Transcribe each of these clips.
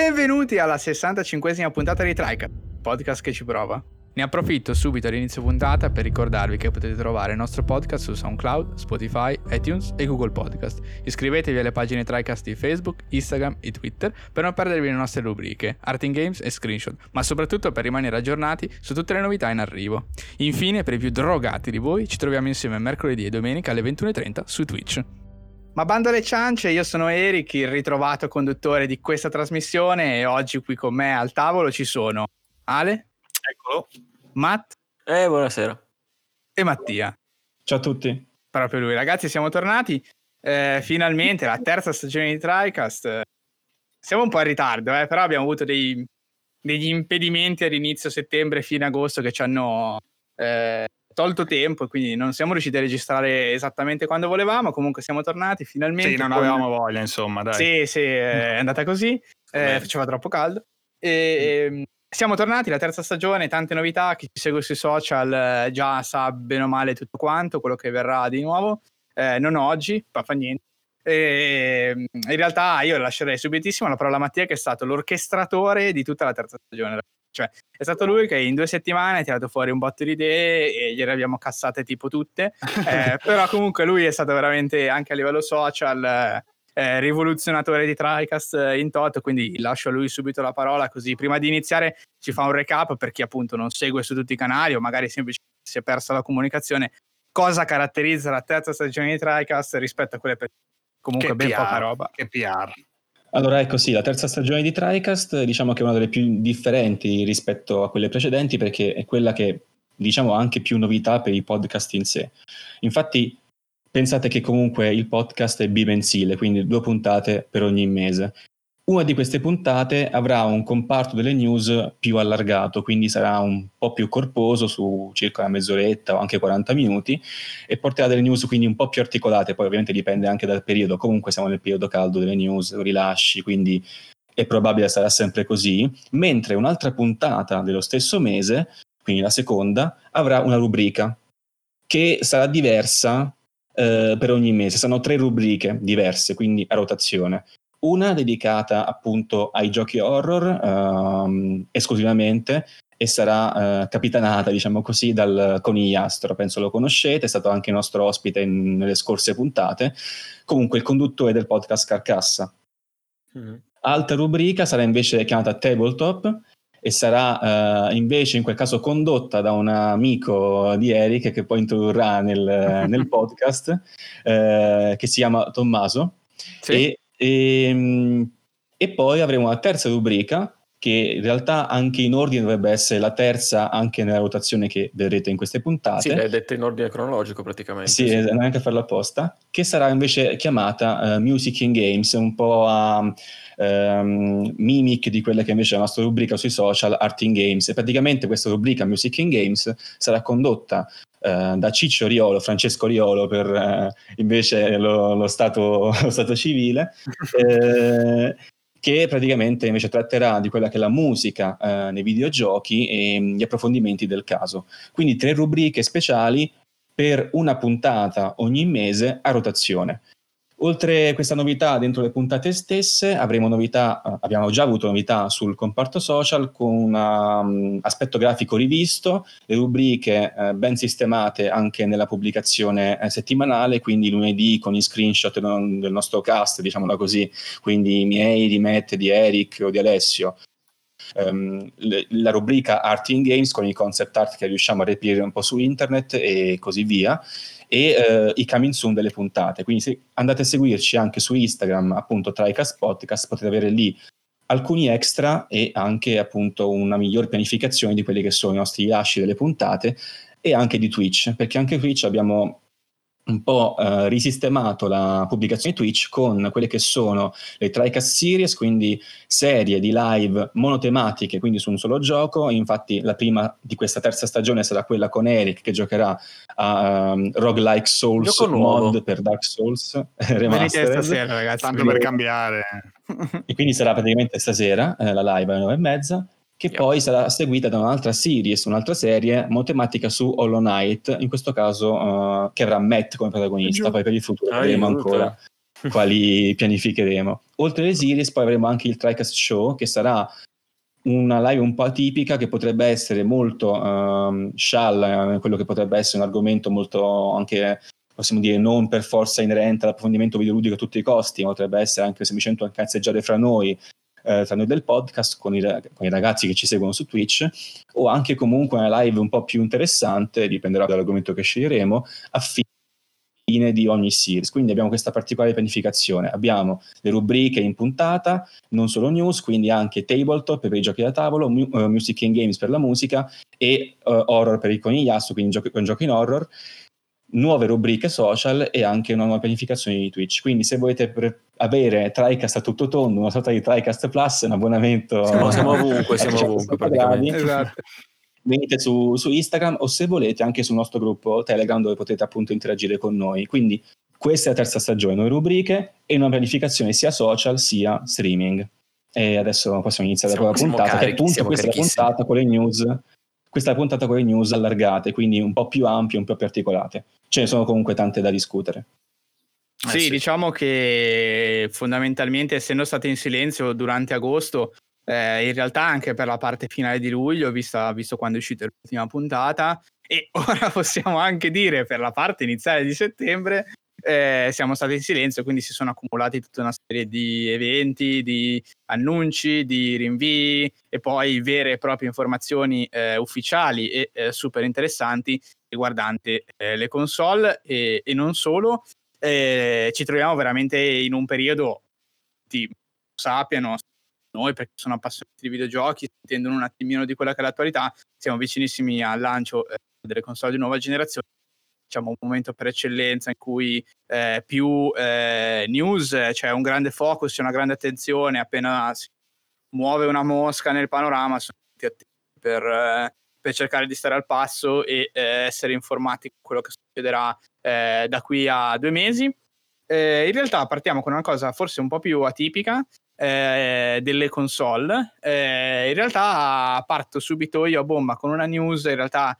Benvenuti alla 65esima puntata di Tricast, podcast che ci prova. Ne approfitto subito all'inizio puntata per ricordarvi che potete trovare il nostro podcast su SoundCloud, Spotify, iTunes e Google Podcast. Iscrivetevi alle pagine TriCast di Facebook, Instagram e Twitter per non perdervi le nostre rubriche, Art in Games e Screenshot, ma soprattutto per rimanere aggiornati su tutte le novità in arrivo. Infine, per i più drogati di voi, ci troviamo insieme mercoledì e domenica alle 21.30 su Twitch. Ma bando alle ciance, io sono Eric, il ritrovato conduttore di questa trasmissione e oggi qui con me al tavolo ci sono Ale. Eccolo. Matt. Eh, buonasera. E Mattia. Ciao a tutti. Proprio lui. Ragazzi, siamo tornati. Eh, finalmente, la terza stagione di TriCast. Siamo un po' in ritardo, eh, però abbiamo avuto dei, degli impedimenti all'inizio settembre, fine agosto, che ci hanno eh, tolto tempo e quindi non siamo riusciti a registrare esattamente quando volevamo. Comunque siamo tornati finalmente. Sì, non con... avevamo voglia, insomma, dai. Sì, sì, è andata così. Eh, faceva troppo caldo. E, mm. Siamo tornati, la terza stagione, tante novità, chi ci segue sui social eh, già sa bene o male tutto quanto, quello che verrà di nuovo, eh, non oggi, ma fa niente. E, mm, in realtà io lascerei subitissimo la parola a Mattia che è stato l'orchestratore di tutta la terza stagione. Cioè, è stato lui che in due settimane ha tirato fuori un botto di idee e gliele abbiamo cassate tipo tutte, eh, però comunque lui è stato veramente anche a livello social eh, rivoluzionatore di TriCast eh, in toto, quindi lascio a lui subito la parola così prima di iniziare ci fa un recap per chi appunto non segue su tutti i canali o magari semplicemente si è persa la comunicazione, cosa caratterizza la terza stagione di TriCast rispetto a quelle per comunque che ben PR, poca roba. Che PR. Allora ecco sì, la terza stagione di TriCast diciamo che è una delle più differenti rispetto a quelle precedenti perché è quella che diciamo ha anche più novità per i podcast in sé. Infatti Pensate che comunque il podcast è bimensile, quindi due puntate per ogni mese. Una di queste puntate avrà un comparto delle news più allargato, quindi sarà un po' più corposo su circa una mezz'oretta o anche 40 minuti e porterà delle news quindi un po' più articolate, poi ovviamente dipende anche dal periodo, comunque siamo nel periodo caldo delle news, rilasci, quindi è probabile sarà sempre così, mentre un'altra puntata dello stesso mese, quindi la seconda, avrà una rubrica che sarà diversa eh, per ogni mese. Sono tre rubriche diverse, quindi a rotazione. Una dedicata appunto ai giochi horror ehm, esclusivamente e sarà eh, capitanata, diciamo così, dal Conigliastro. Penso lo conoscete, è stato anche nostro ospite in, nelle scorse puntate. Comunque il conduttore del podcast Carcassa. Mm-hmm. Altra rubrica sarà invece chiamata Tabletop e sarà uh, invece in quel caso condotta da un amico di Eric che poi introdurrà nel, nel podcast uh, che si chiama Tommaso sì. E, e, ehm, e, poi avremo una terza rubrica che in realtà anche in ordine dovrebbe essere la terza anche nella rotazione che vedrete in queste puntate. Sì, l'hai detta in ordine cronologico praticamente. Sì, sì. neanche a farlo apposta, che sarà invece chiamata uh, Music in Games, un po' a ehm, mimic di quella che invece è la nostra rubrica sui social, Art in Games. E praticamente questa rubrica Music in Games sarà condotta eh, da Ciccio Riolo, Francesco Riolo per eh, invece lo, lo, stato, lo, stato, civile. Eh, che praticamente invece tratterà di quella che è la musica eh, nei videogiochi e gli approfondimenti del caso. Quindi tre rubriche speciali per una puntata ogni mese a rotazione. Oltre questa novità dentro le puntate stesse, avremo novità, eh, abbiamo già avuto novità sul comparto social con un um, aspetto grafico rivisto, le rubriche uh, ben sistemate anche nella pubblicazione uh, settimanale, quindi lunedì con i screenshot del, del nostro cast, diciamola così, quindi i miei, di Matt, di Eric o di Alessio. Um, le, la rubrica Art in Games con i concept art che riusciamo a reperire un po' su internet e così via e eh, i coming soon delle puntate. Quindi se andate a seguirci anche su Instagram, appunto TriCast Podcast, potete avere lì alcuni extra e anche appunto una migliore pianificazione di quelli che sono i nostri rilasci delle puntate e anche di Twitch, perché anche Twitch abbiamo un po' eh, risistemato la pubblicazione Twitch con quelle che sono le TriCast Series, quindi serie di live monotematiche, quindi su un solo gioco. Infatti la prima di questa terza stagione sarà quella con Eric che giocherà a um, Roguelike Souls mod per Dark Souls Venite stasera ragazzi. Tanto per cambiare. e quindi sarà praticamente stasera eh, la live alle nove e mezza che yeah. poi sarà seguita da un'altra series, un'altra serie matematica su Hollow Knight, in questo caso uh, che avrà Matt come protagonista, poi per il futuro ah, vedremo ancora quali pianificheremo. Oltre alle series poi avremo anche il TriCast Show che sarà una live un po' atipica che potrebbe essere molto um, scialla, eh, quello che potrebbe essere un argomento molto anche possiamo dire non per forza inerente all'approfondimento videoludico a tutti i costi, ma potrebbe essere anche semplicemente un cazzeggiare fra noi, eh, tra noi del podcast con i, con i, ragazzi che ci seguono su Twitch, o anche comunque una live un po' più interessante, dipenderà dall'argomento che sceglieremo, a fine di ogni series. Quindi abbiamo questa particolare pianificazione. Abbiamo le rubriche in puntata, non solo news, quindi anche tabletop per i giochi da tavolo, mu- uh, music and games per la musica e uh, horror per i conigliastro, quindi con giochi in horror nuove rubriche social e anche una nuova pianificazione di Twitch. Quindi se volete pre- avere TriCast a tutto tondo, una sorta di TriCast Plus, un abbonamento... Siamo, siamo ovunque, siamo ovunque praticamente. Esatto. Venite su, su, Instagram o se volete anche sul nostro gruppo Telegram dove potete appunto interagire con noi. Quindi questa è la terza stagione, nuove rubriche e una pianificazione sia social sia streaming. E adesso possiamo iniziare siamo, la puntata, carichi, che appunto questa è la puntata con le news questa puntata con le news allargate, quindi un po' più ampie, un po' più articolate. Ce ne sono comunque tante da discutere. Eh sì, sì, diciamo che fondamentalmente essendo state in silenzio durante agosto, eh, in realtà anche per la parte finale di luglio, vista, visto quando è uscita l'ultima puntata, e ora possiamo anche dire per la parte iniziale di settembre, eh, siamo stati in silenzio, quindi si sono accumulati tutta una serie di eventi, di annunci, di rinvii e poi vere e proprie informazioni eh, ufficiali e eh, super interessanti riguardanti eh, le console e, e non solo. Eh, ci troviamo veramente in un periodo di sappiano noi perché sono appassionati di videogiochi, intendono un attimino di quella che è l'attualità, siamo vicinissimi al lancio eh, delle console di nuova generazione diciamo, un momento per eccellenza in cui eh, più eh, news, c'è cioè un grande focus, c'è una grande attenzione, appena si muove una mosca nel panorama, sono tutti attivi per, eh, per cercare di stare al passo e eh, essere informati su quello che succederà eh, da qui a due mesi. Eh, in realtà partiamo con una cosa forse un po' più atipica, delle console. in realtà parto subito io a bomba con una news in realtà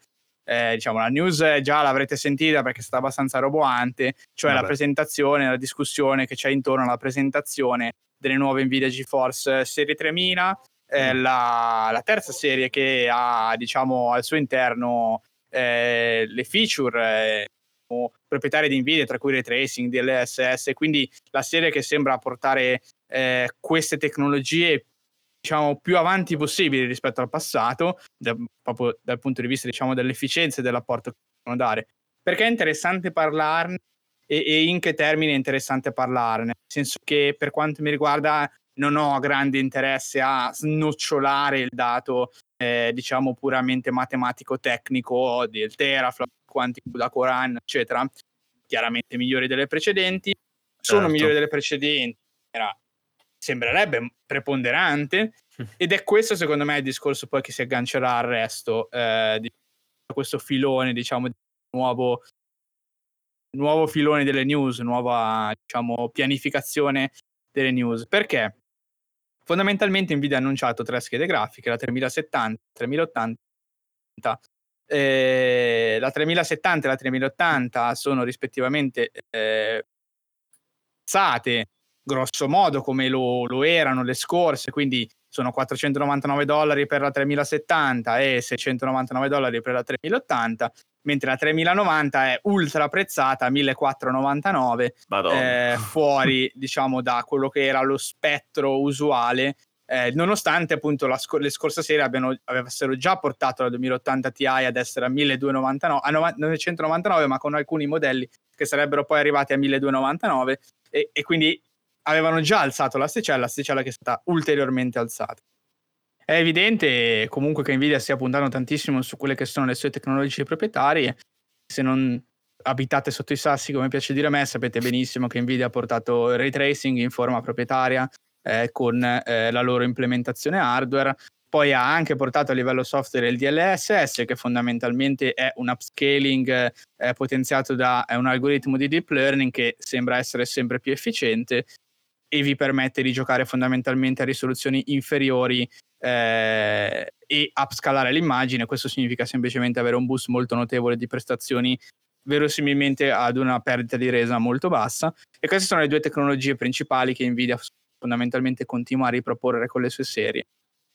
eh, diciamo, la news già l'avrete sentita perché è stata abbastanza roboante, cioè Vabbè. la presentazione, la discussione che c'è intorno alla presentazione delle nuove Nvidia GeForce Serie 3000, eh, mm. la, la, terza serie che ha diciamo, al suo interno eh, le feature eh, proprietarie di Nvidia, tra cui ray tracing, DLSS, quindi la serie che sembra portare eh, queste tecnologie diciamo, più avanti possibili rispetto al passato, da, proprio dal punto di vista diciamo, dell'efficienza e dell'apporto che possono dare. Perché è interessante parlarne e, e, in che termini è interessante parlarne? Nel senso che per quanto mi riguarda non ho grande interesse a snocciolare il dato, eh, diciamo, puramente matematico-tecnico del teraflop, quanti da Coran, eccetera. Chiaramente migliori delle precedenti. Sono certo. migliori delle precedenti, era sembrerebbe preponderante ed è questo secondo me il discorso poi che si aggancerà al resto eh, di questo filone diciamo di nuovo nuovo filone delle news nuova diciamo pianificazione delle news. Perché? Fondamentalmente Nvidia ha annunciato tre schede grafiche la 3070 3080 eh, la 3070 e la 3080 sono rispettivamente eh, grosso modo come lo, lo, erano le scorse, quindi sono 499 dollari per la 3070 e 699 dollari per la 3080, mentre la 3090 è ultra apprezzata, 1499, eh, fuori diciamo da quello che era lo spettro usuale, eh, nonostante appunto scor- le scorse serie abbiano, avessero già portato la 2080 Ti ad essere a 1299, a 999, ma con alcuni modelli che sarebbero poi arrivati a 1299 e, e quindi avevano già alzato l'asticella, l'asticella che è stata ulteriormente alzata. È evidente comunque che Nvidia stia puntando tantissimo su quelle che sono le sue tecnologie proprietarie. Se non abitate sotto i sassi, come piace dire a me, sapete benissimo che Nvidia ha portato il ray tracing in forma proprietaria eh, con eh, la loro implementazione hardware. Poi ha anche portato a livello software il DLSS, che fondamentalmente è un upscaling eh, potenziato da un algoritmo di deep learning che sembra essere sempre più efficiente e vi permette di giocare fondamentalmente a risoluzioni inferiori eh, e upscalare l'immagine. Questo significa semplicemente avere un boost molto notevole di prestazioni verosimilmente ad una perdita di resa molto bassa e queste sono le due tecnologie principali che Nvidia fondamentalmente continua a riproporre con le sue serie.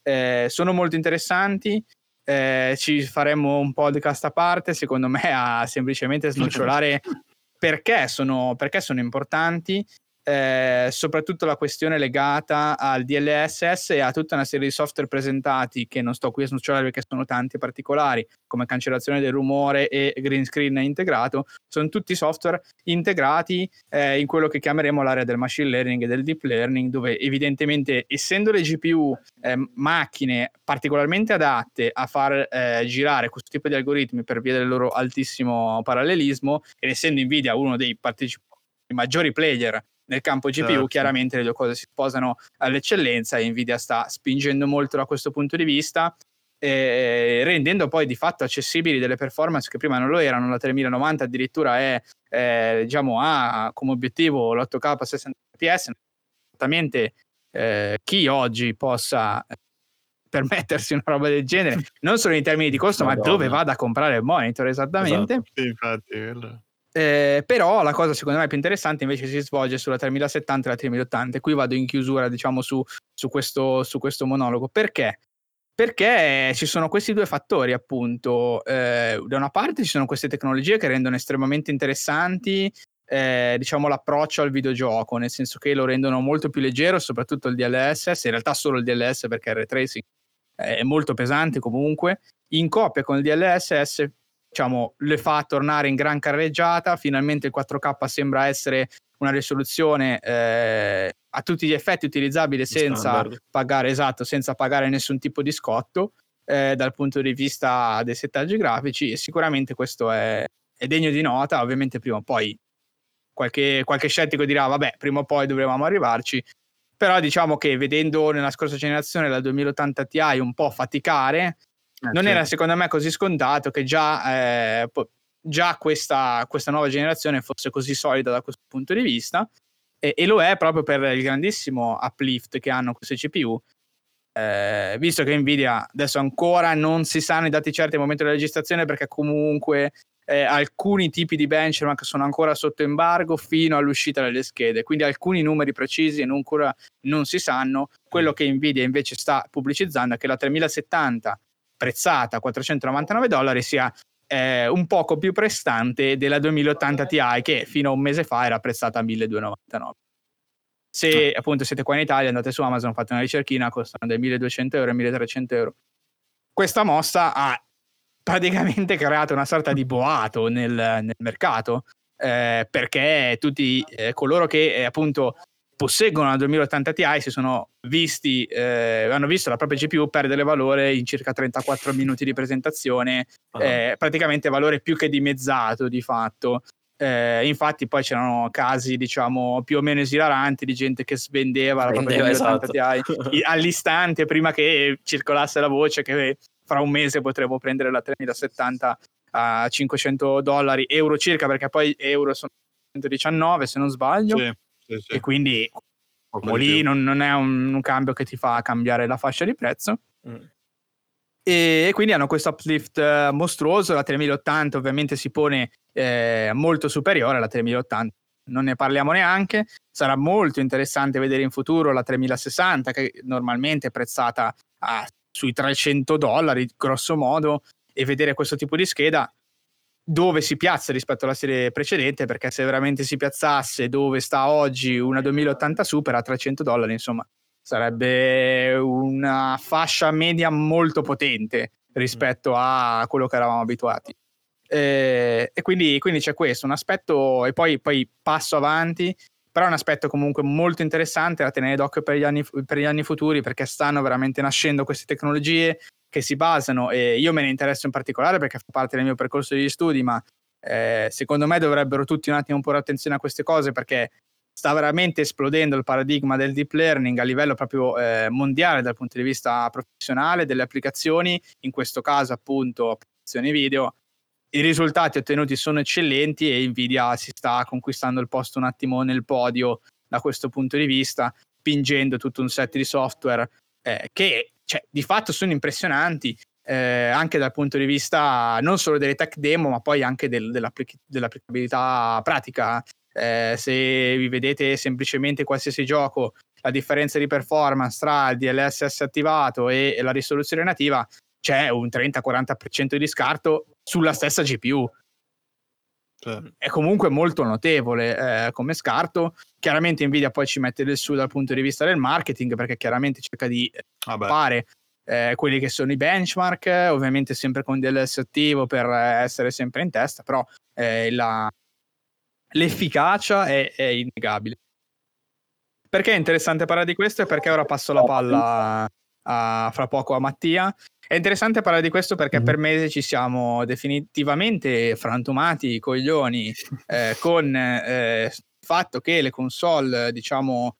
Eh, sono molto interessanti, eh, ci faremmo un podcast a parte, secondo me, a semplicemente snocciolare perché sono, perché sono importanti eh, soprattutto la questione legata al DLSS e a tutta una serie di software presentati che non sto qui a snocciolare perché sono tanti particolari, come cancellazione del rumore e green screen integrato, sono tutti software integrati eh, in quello che chiameremo l'area del machine learning e del deep learning, dove evidentemente essendo le GPU eh, macchine particolarmente adatte a far eh, girare questo tipo di algoritmi per via del loro altissimo parallelismo, ed essendo Nvidia uno dei partecipanti maggiori player nel campo GPU certo. chiaramente le due cose si sposano all'eccellenza e Nvidia sta spingendo molto da questo punto di vista eh, rendendo poi di fatto accessibili delle performance che prima non lo erano la 3090 addirittura è eh, diciamo ha come obiettivo l'8K a 60 fps esattamente eh, chi oggi possa permettersi una roba del genere non solo in termini di costo ma dove vada a comprare il monitor esattamente esatto. sì, infatti eh, però la cosa secondo me più interessante invece si svolge sulla 3070 e la 3080 e qui vado in chiusura diciamo su, su, questo, su questo monologo perché? Perché ci sono questi due fattori, appunto. Eh, da una parte ci sono queste tecnologie che rendono estremamente interessanti, eh, diciamo, l'approccio al videogioco, nel senso che lo rendono molto più leggero, soprattutto il DLSS, in realtà solo il DLS perché il ray tracing è molto pesante comunque. In coppia con il DLSS diciamo, le fa tornare in gran carreggiata. Finalmente il 4K sembra essere una risoluzione eh, a tutti gli effetti utilizzabile senza pagare, esatto, senza pagare nessun tipo di scotto eh, dal punto di vista dei settaggi grafici e sicuramente questo è, è degno di nota. Ovviamente prima o poi qualche, qualche scettico dirà vabbè prima o poi dovremmo arrivarci però diciamo che vedendo nella scorsa generazione la 2080 Ti un po' faticare non era secondo me così scontato che già, eh, già questa, questa, nuova generazione fosse così solida da questo punto di vista e, e, lo è proprio per il grandissimo uplift che hanno queste CPU. Eh, visto che Nvidia adesso ancora non si sanno i dati certi al momento della registrazione perché comunque eh, alcuni tipi di benchmark sono ancora sotto embargo fino all'uscita delle schede, quindi alcuni numeri precisi ancora non si sanno. Quello che Nvidia invece sta pubblicizzando è che la 3070 prezzata a 499 dollari sia eh, un poco più prestante della 2080 Ti che fino a un mese fa era prezzata a 1299. Se ah. appunto siete qua in Italia, andate su Amazon, fate una ricerchina, costano dai 1200 euro ai 1300 euro. Questa mossa ha praticamente creato una sorta di boato nel, nel mercato eh, perché tutti eh, coloro che eh, appunto posseggono la 2080 Ti si sono visti, eh, hanno visto la propria GPU perdere valore in circa 34 minuti di presentazione, uh-huh. eh, praticamente valore più che dimezzato di fatto. Eh, infatti poi c'erano casi diciamo più o meno esilaranti di gente che svendeva la propria 2080 esatto. Ti all'istante prima che circolasse la voce che fra un mese potremo prendere la 3070 a 500 dollari euro circa perché poi euro sono 119 se non sbaglio sì sì, sì. e quindi lì non, non, è un, un, cambio che ti fa cambiare la fascia di prezzo. Mm. E, e, quindi hanno questo uplift eh, mostruoso. La 3080 ovviamente si pone eh, molto superiore alla 3080. Non ne parliamo neanche. Sarà molto interessante vedere in futuro la 3060, che normalmente è prezzata a, sui 300 dollari, grosso modo, e vedere questo tipo di scheda dove si piazza rispetto alla serie precedente, perché se veramente si piazzasse dove sta oggi una 2080 Super a 300 dollari, insomma, sarebbe una fascia media molto potente rispetto a quello che eravamo abituati. E, e quindi, quindi, c'è questo, un aspetto, e poi, poi, passo avanti, però è un aspetto comunque molto interessante da tenere d'occhio per gli anni, per gli anni futuri, perché stanno veramente nascendo queste tecnologie, che si basano, e io me ne interesso in particolare perché fa parte del mio percorso di studi, ma eh, secondo me dovrebbero tutti un attimo porre attenzione a queste cose perché sta veramente esplodendo il paradigma del deep learning a livello proprio eh, mondiale dal punto di vista professionale, delle applicazioni, in questo caso appunto applicazioni video. I risultati ottenuti sono eccellenti e Nvidia si sta conquistando il posto un attimo nel podio da questo punto di vista, spingendo tutto un set di software eh, che cioè, di fatto sono impressionanti eh, anche dal punto di vista non solo delle tech demo, ma poi anche del, dell'applic- dell'applicabilità pratica. Eh, se vi vedete semplicemente qualsiasi gioco, la differenza di performance tra il DLSS attivato e, la risoluzione nativa, c'è un 30-40% di scarto sulla stessa GPU. È comunque molto notevole eh, come scarto. Chiaramente Nvidia poi ci mette del su dal punto di vista del marketing perché chiaramente cerca di fare eh, quelli che sono i benchmark, ovviamente sempre con DLS attivo per essere sempre in testa, però eh, la, l'efficacia è, è, innegabile. Perché è interessante parlare di questo e perché ora passo la palla a, fra poco a Mattia. È interessante parlare di questo perché mm-hmm. per mesi ci siamo definitivamente frantumati i coglioni eh, con il eh, fatto che le console, diciamo,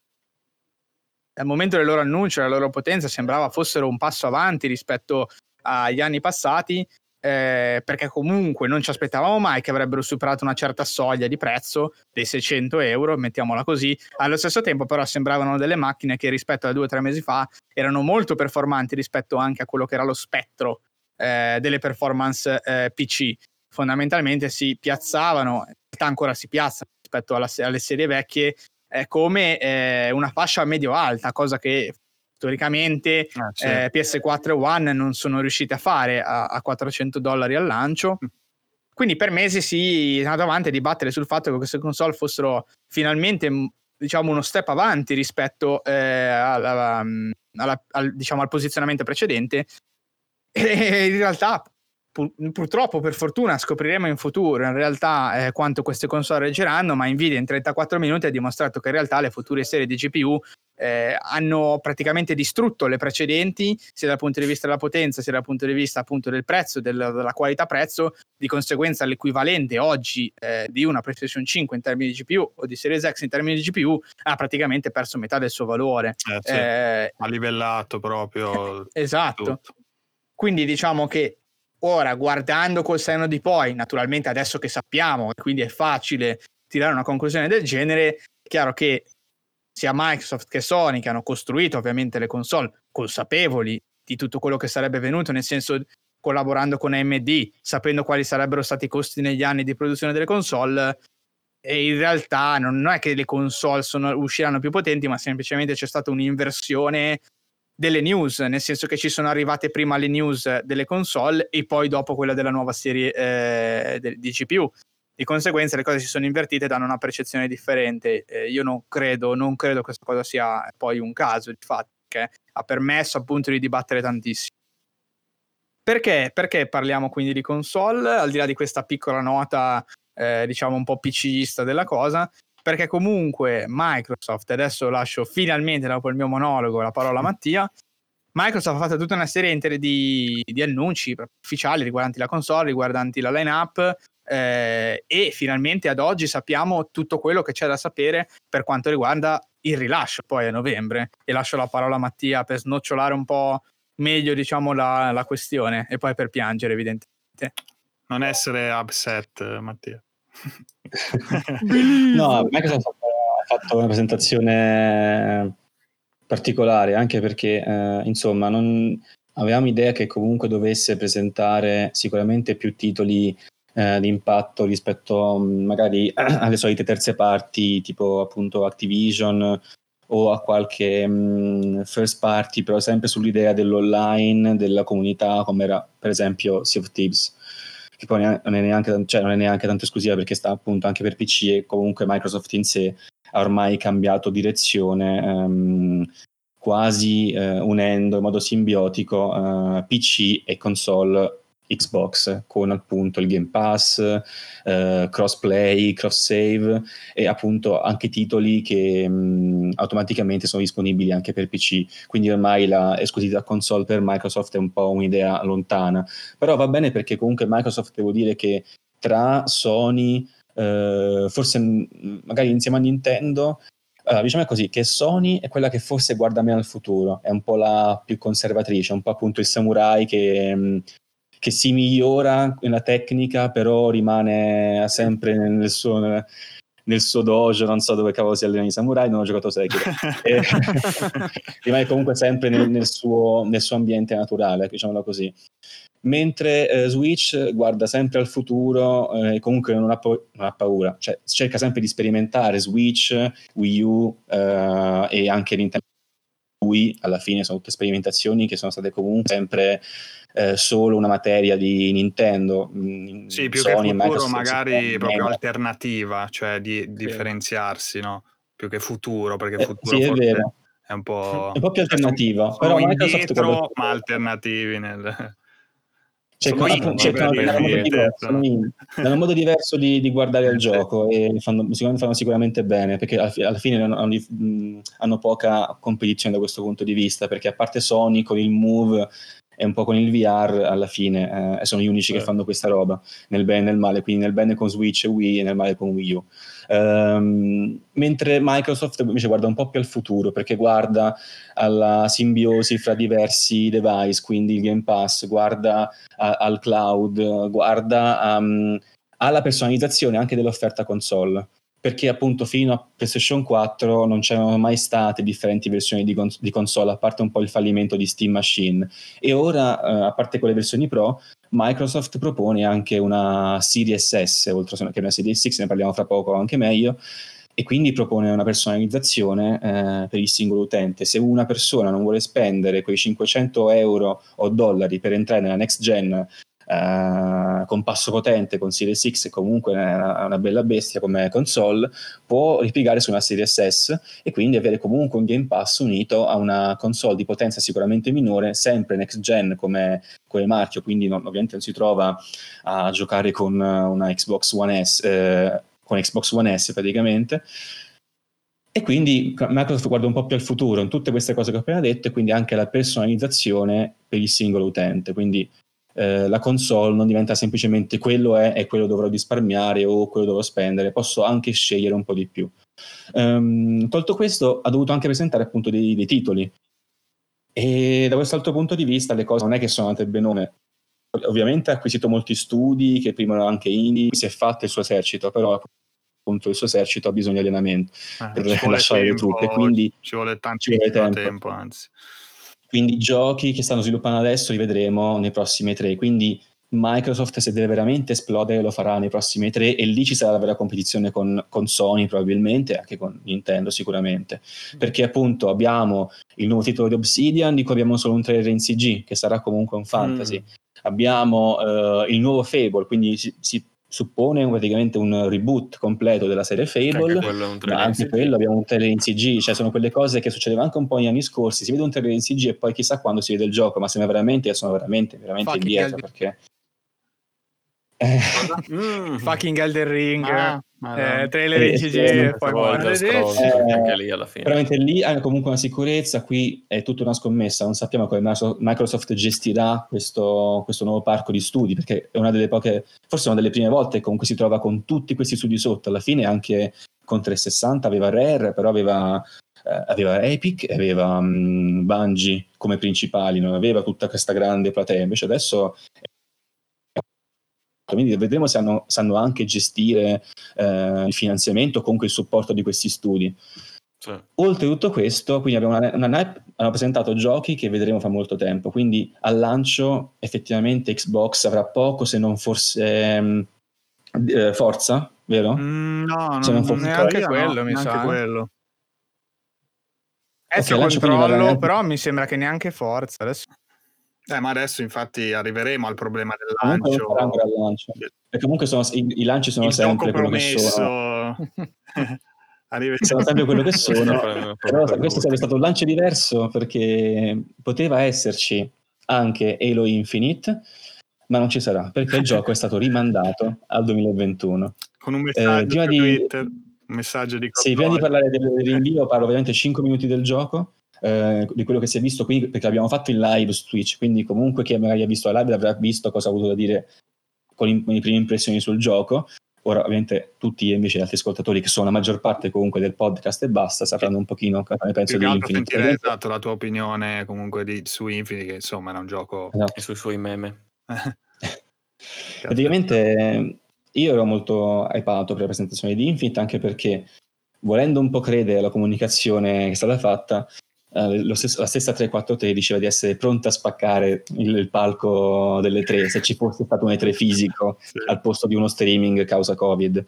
al momento del loro annuncio, la loro potenza sembrava fossero un passo avanti rispetto agli anni passati, eh, perché comunque non ci aspettavamo mai che avrebbero superato una certa soglia di prezzo dei 600 euro, mettiamola così. Allo stesso tempo, però, sembravano delle macchine che rispetto a due o tre mesi fa erano molto performanti rispetto anche a quello che era lo spettro eh, delle performance eh, PC. Fondamentalmente si piazzavano, in realtà ancora si piazzano rispetto alla, alle serie vecchie, eh, come eh, una fascia medio-alta, cosa che storicamente ah, sì. eh, PS4 e One non sono riusciti a fare a, a 400 dollari al lancio. Mm. Quindi per mesi si è andato avanti a dibattere sul fatto che queste console fossero finalmente diciamo uno step avanti rispetto eh, alla, alla, al, diciamo, al posizionamento precedente e in realtà pur, purtroppo per fortuna scopriremo in futuro in realtà eh, quanto queste console reggeranno ma Nvidia in 34 minuti ha dimostrato che in realtà le future serie di GPU eh, hanno praticamente distrutto le precedenti sia dal punto di vista della potenza sia dal punto di vista appunto del prezzo della, della qualità prezzo di conseguenza l'equivalente oggi eh, di una PlayStation 5 in termini di GPU o di Series X in termini di GPU ha praticamente perso metà del suo valore eh, sì. Eh, ha livellato proprio esatto tutto. quindi diciamo che ora guardando col seno di poi naturalmente adesso che sappiamo quindi è facile tirare una conclusione del genere è chiaro che sia Microsoft che Sony, che hanno costruito ovviamente le console consapevoli di tutto quello che sarebbe venuto, nel senso collaborando con AMD, sapendo quali sarebbero stati i costi negli anni di produzione delle console, e in realtà non è che le console sono, usciranno più potenti, ma semplicemente c'è stata un'inversione delle news, nel senso che ci sono arrivate prima le news delle console e poi dopo quella della nuova serie eh, di GPU. Di conseguenza le cose si sono invertite e danno una percezione differente. Eh, io non credo, non credo che questa cosa sia poi un caso, di fatto, che ha permesso appunto di dibattere tantissimo. Perché? Perché parliamo quindi di console, al di là di questa piccola nota, eh, diciamo un po' PCista della cosa, perché comunque Microsoft, adesso lascio finalmente dopo il mio monologo la parola a Mattia, Microsoft ha fatto tutta una serie di, di annunci ufficiali riguardanti la console, riguardanti la lineup, eh, e finalmente ad oggi sappiamo tutto quello che c'è da sapere per quanto riguarda il rilascio poi a novembre. E lascio la parola a Mattia per snocciolare un po' meglio diciamo la, la questione e poi per piangere evidentemente. Non essere upset Mattia. No Microsoft ha fatto una presentazione particolare anche perché eh, insomma non avevamo idea che comunque dovesse presentare sicuramente più titoli eh, di impatto rispetto mm, magari alle solite terze parti tipo appunto Activision o a qualche mh, mm, first party, però sempre sull'idea dell'online, della comunità, come era per esempio Sea of Thieves, che poi non è, neanche, cioè non è neanche tanto esclusiva perché sta appunto anche per PC e comunque Microsoft in sé ha ormai cambiato direzione, um, quasi uh, unendo in modo simbiotico uh, PC e console Xbox con appunto il Game Pass, eh, crossplay, cross save e appunto anche titoli che mh, automaticamente sono disponibili anche per PC. Quindi ormai la esclusività console per Microsoft è un po' un'idea lontana. Però va bene perché comunque Microsoft devo dire che tra Sony, eh, forse magari insieme a Nintendo, allora, diciamo così, che Sony è quella che forse guarda meno al futuro, è un po' la più conservatrice, un po' appunto il samurai che mh, che si migliora nella tecnica, però rimane sempre nel suo, nel suo dojo, non so dove cavolo si allenano i samurai, non ho giocato Sekiro. e, rimane comunque sempre nel, nel, suo, nel, suo, ambiente naturale, diciamolo così. Mentre eh, Switch guarda sempre al futuro e eh, comunque non ha, pa- non ha, paura, cioè cerca sempre di sperimentare Switch, Wii U eh, e anche Nintendo Wii, alla fine sono tutte sperimentazioni che sono state comunque sempre eh, solo una materia di Nintendo. Mm, sì, più Sony, che futuro magari proprio alternativa, cioè di differenziarsi, no? Più che futuro, perché eh, futuro sì, è, vero. è un po'... È un po' più alternativa, sono, però Microsoft indietro, ma alternativi nel... Dare un modo diverso, di, di guardare il gioco e fanno, fanno, sicuramente bene perché alla fine hanno, hanno, poca competizione da questo punto di vista perché a parte Sony con il Move e un po' con il VR alla fine eh, sono gli unici eh. che certo. fanno questa roba nel bene e nel male, quindi nel bene con Switch e Wii e nel male con Wii U. Um, mentre Microsoft invece guarda un po' più al futuro perché guarda alla simbiosi fra diversi device, quindi il Game Pass, guarda a, al cloud, guarda um, alla personalizzazione anche dell'offerta console perché appunto fino a PlayStation 4 non c'erano mai state differenti versioni di, cons- di console, a parte un po' il fallimento di Steam Machine. E ora, eh, a parte quelle versioni Pro, Microsoft propone anche una Series S, oltre che una Series X, ne parliamo fra poco anche meglio, e quindi propone una personalizzazione eh, per il singolo utente. Se una persona non vuole spendere quei 500 euro o dollari per entrare nella next gen Uh, con passo potente, con Series X e comunque una, una, bella bestia come console, può ripiegare su una Series S e quindi avere comunque un Game Pass unito a una console di potenza sicuramente minore, sempre next gen come, come marchio, quindi non, ovviamente non si trova a giocare con una Xbox One S, eh, con Xbox One S praticamente. E quindi Microsoft guarda un po' più al futuro in tutte queste cose che ho appena detto e quindi anche la personalizzazione per il singolo utente. Quindi eh, la console non diventa semplicemente quello è e quello dovrò risparmiare o quello dovrò spendere, posso anche scegliere un po' di più. Um, tolto questo, ha dovuto anche presentare appunto dei, dei titoli. E da questo altro punto di vista le cose non è che sono andate benone. Ovviamente ha acquisito molti studi che prima erano anche indie, si è fatto il suo esercito, però appunto il suo esercito ha bisogno di allenamento eh, per lasciare tempo, le truppe, quindi ci vuole tanto tempo. tempo anzi. Quindi i giochi che stanno sviluppando adesso li vedremo nei prossimi tre. Quindi Microsoft se deve veramente esplodere lo farà nei prossimi tre e lì ci sarà la vera competizione con, con Sony probabilmente, anche con Nintendo sicuramente. Perché appunto abbiamo il nuovo titolo di Obsidian di cui abbiamo solo un trailer in CG, che sarà comunque un fantasy. Mm. Abbiamo uh, il nuovo Fable, quindi si, si suppone praticamente un reboot completo della serie Fable, anche quello, ma anche quello abbiamo un trailer in CG, cioè sono quelle cose che succedevano anche un po' negli anni scorsi, si vede un trailer in CG e poi chissà quando si vede il gioco, ma sembra veramente, io sono veramente, veramente Fucking indietro perché... mm. Fucking Elden Ring. Ah eh, trailer in CG e poi anche lì alla fine. Veramente lì hai comunque una sicurezza, qui è tutta una scommessa, non sappiamo come Microsoft gestirà questo, questo nuovo parco di studi, perché è una delle poche, forse una delle prime volte che comunque si trova con tutti questi studi sotto, alla fine anche con 360 aveva Rare, però aveva eh, aveva Epic e aveva um, Bungie come principali, non aveva tutta questa grande platea. Invece adesso quindi vedremo se hanno, sanno anche gestire eh, il finanziamento o comunque il supporto di questi studi. Sì. Oltre a tutto questo, quindi abbiamo una, una hanno presentato giochi che vedremo fra molto tempo, quindi al lancio effettivamente Xbox avrà poco se non forse ehm, eh, Forza, vero? Mm, no, se non, non neanche quello, no, mi neanche sa. quello. Adesso okay, controllo, però mi sembra che neanche Forza adesso. Eh, ma adesso infatti arriveremo al problema del lancio. Comunque, lancio. Perché comunque sono, i, i, lanci sono Il sempre quello che sono. sono sempre quello che sono. però questo sarebbe stato un lancio diverso perché poteva esserci anche Halo Infinite, ma non ci sarà perché il gioco è stato rimandato al 2021. Con un messaggio eh, di... Twitter, un messaggio di Sì, prima di parlare del rinvio parlo ovviamente 5 minuti del gioco eh, di quello che si è visto qui, perché l'abbiamo fatto in live su Twitch, quindi comunque chi magari ha visto la live avrà visto cosa ha avuto da dire con, in, con le prime impressioni sul gioco. Ora, ovviamente, tutti invece gli altri ascoltatori, che sono la maggior parte comunque del podcast e basta, sapranno un pochino cosa ne penso di Infinite. Sentire esatto la tua opinione comunque di, su Infinite, che insomma era un gioco... Esatto. E sui suoi meme. Praticamente io ero molto hypato per la presentazione di Infinite anche perché volendo un po' credere alla comunicazione che è stata fatta, eh, stesso, la stessa 343 diceva di essere pronta a spaccare il, il, palco delle tre se ci fosse stato un E3 fisico sì. al posto di uno streaming causa Covid.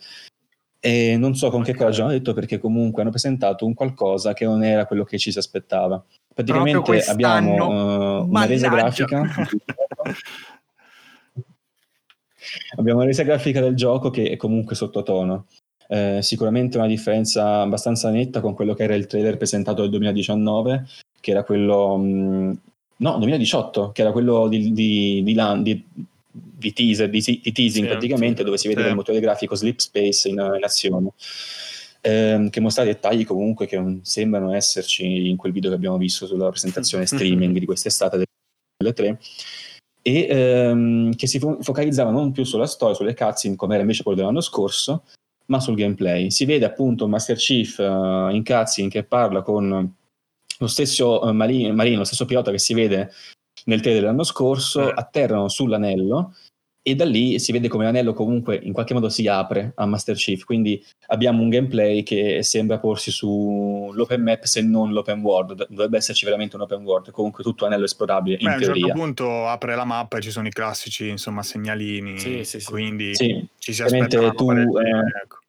E non so con che coraggio hanno detto perché comunque hanno presentato un qualcosa che non era quello che ci si aspettava. Praticamente abbiamo uh, una resa grafica. abbiamo una resa grafica del gioco che è comunque sottotono eh, sicuramente una differenza abbastanza netta con quello che era il trailer presentato nel 2019, che era quello... Mh, no, 2018, che era quello di, di, di, di, di teaser, di, teasing sì, praticamente, sì, dove si vede sì. il motore grafico Sleep Space in, in azione. Eh, che mostra dettagli comunque che non sembrano esserci in quel video che abbiamo visto sulla presentazione streaming di quest'estate delle tre e ehm, che si fo- focalizzava non più sulla storia, sulle cutscene come era invece quello dell'anno scorso, ma sul gameplay. Si vede appunto Master Chief uh, in cutscene che parla con lo stesso uh, Marino, Marino, lo stesso pilota che si vede nel trailer dell'anno scorso, eh. atterrano sull'anello e da lì si vede come l'anello comunque in qualche modo si apre a Master Chief, quindi abbiamo un gameplay che sembra porsi sull'open map se non l'open world, dovrebbe esserci veramente un open world, comunque tutto anello esplorabile in Beh, teoria. A un certo punto apre la mappa e ci sono i classici insomma segnalini, sì, sì, sì. quindi sì, ci si aspetta tu, eh, ecco.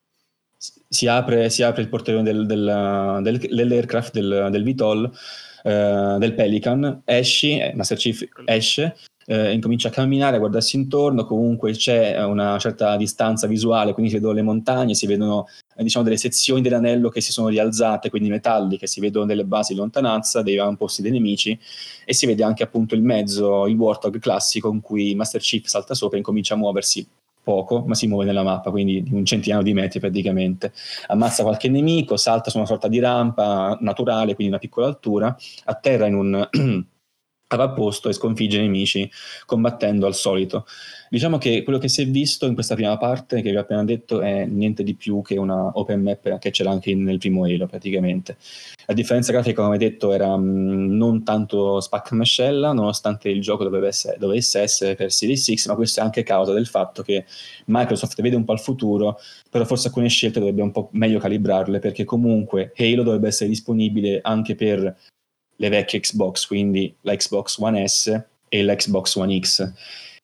si, apre, si apre il portellone del, del, del, dell'aircraft del, del Vitol, eh, del Pelican, esci, eh, Master Chief esce eh, incomincia a camminare, a guardarsi intorno, comunque c'è una certa distanza visuale, quindi si vedono le montagne, si vedono eh, diciamo, delle sezioni dell'anello che si sono rialzate, quindi metalliche, si vedono delle basi di lontananza, dei avamposti dei nemici e si vede anche appunto il mezzo, il Warthog classico in cui Master Chief salta sopra e incomincia a muoversi poco, ma si muove nella mappa, quindi un centinaio di metri praticamente. Ammazza qualche nemico, salta su una sorta di rampa naturale, quindi una piccola altura, atterra in un avamposto e sconfigge i nemici combattendo al solito. Diciamo che quello che si è visto in questa prima parte, che vi ho appena detto, è niente di più che una open map che c'era anche nel primo Halo praticamente. La differenza grafica, come detto, era mh, non tanto spacca mascella, nonostante il gioco essere, dovesse essere per Series X, ma questo è anche causa del fatto che Microsoft vede un po' il futuro, però forse alcune scelte dovrebbe un po' meglio calibrarle, perché comunque Halo dovrebbe essere disponibile anche per le vecchie Xbox, quindi la Xbox One S e l'Xbox One X.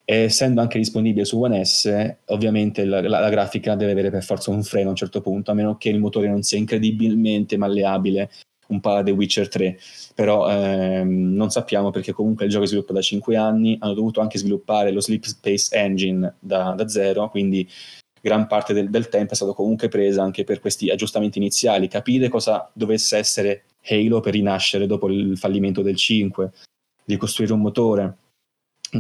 E essendo anche disponibile su One S, ovviamente la, la, la, grafica deve avere per forza un freno a un certo punto, a meno che il motore non sia incredibilmente malleabile, un po' la The Witcher 3. Però ehm, non sappiamo perché comunque il gioco è sviluppato da 5 anni, hanno dovuto anche sviluppare lo Sleep Space Engine da, da zero, quindi gran parte del, del tempo è stato comunque presa anche per questi aggiustamenti iniziali, capire cosa dovesse essere Halo per rinascere dopo il fallimento del 5, ricostruire un motore,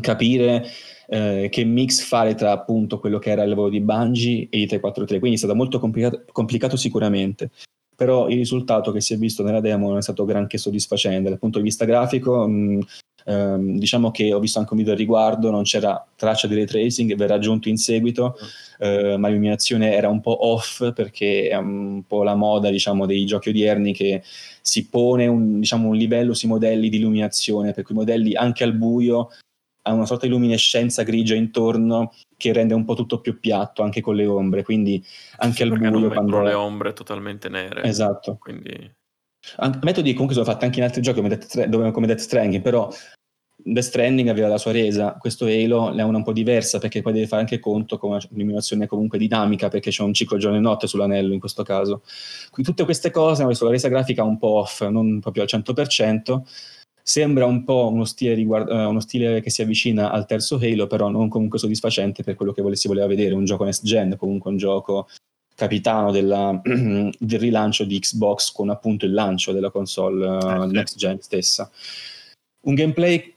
capire eh, che mix fare tra appunto quello che era il lavoro di Bungie e i 343, quindi è stato molto complicato, complicato sicuramente, però il risultato che si è visto nella demo non è stato granché soddisfacente dal punto di vista grafico. Mh, ehm, diciamo che ho visto anche un video al riguardo, non c'era traccia di ray tracing, verrà aggiunto in seguito, eh, ma l'illuminazione era un po' off perché è un po' la moda diciamo, dei giochi odierni che si pone un, diciamo, un livello sui modelli di illuminazione, per cui i modelli anche al buio hanno una sorta di luminescenza grigia intorno che rende un po' tutto più piatto anche con le ombre, quindi anche sì, al buio quando le ombre totalmente nere. Esatto. Quindi metodi comunque sono fatti anche in altri giochi come Death, come Death Stranding, però Death Stranding aveva la sua resa, questo Halo è una un po' diversa perché poi deve fare anche conto con un'illuminazione comunque dinamica perché c'è un ciclo giorno e notte sull'anello in questo caso. Quindi tutte queste cose hanno reso la resa grafica un po' off, non proprio al 100%. Sembra un po' uno stile, riguard- uh, uno stile che si avvicina al terzo Halo, però non comunque soddisfacente per quello che si voleva vedere, un gioco next gen, comunque un gioco capitano della, del rilancio di Xbox con appunto il lancio della console uh, next gen stessa. Un gameplay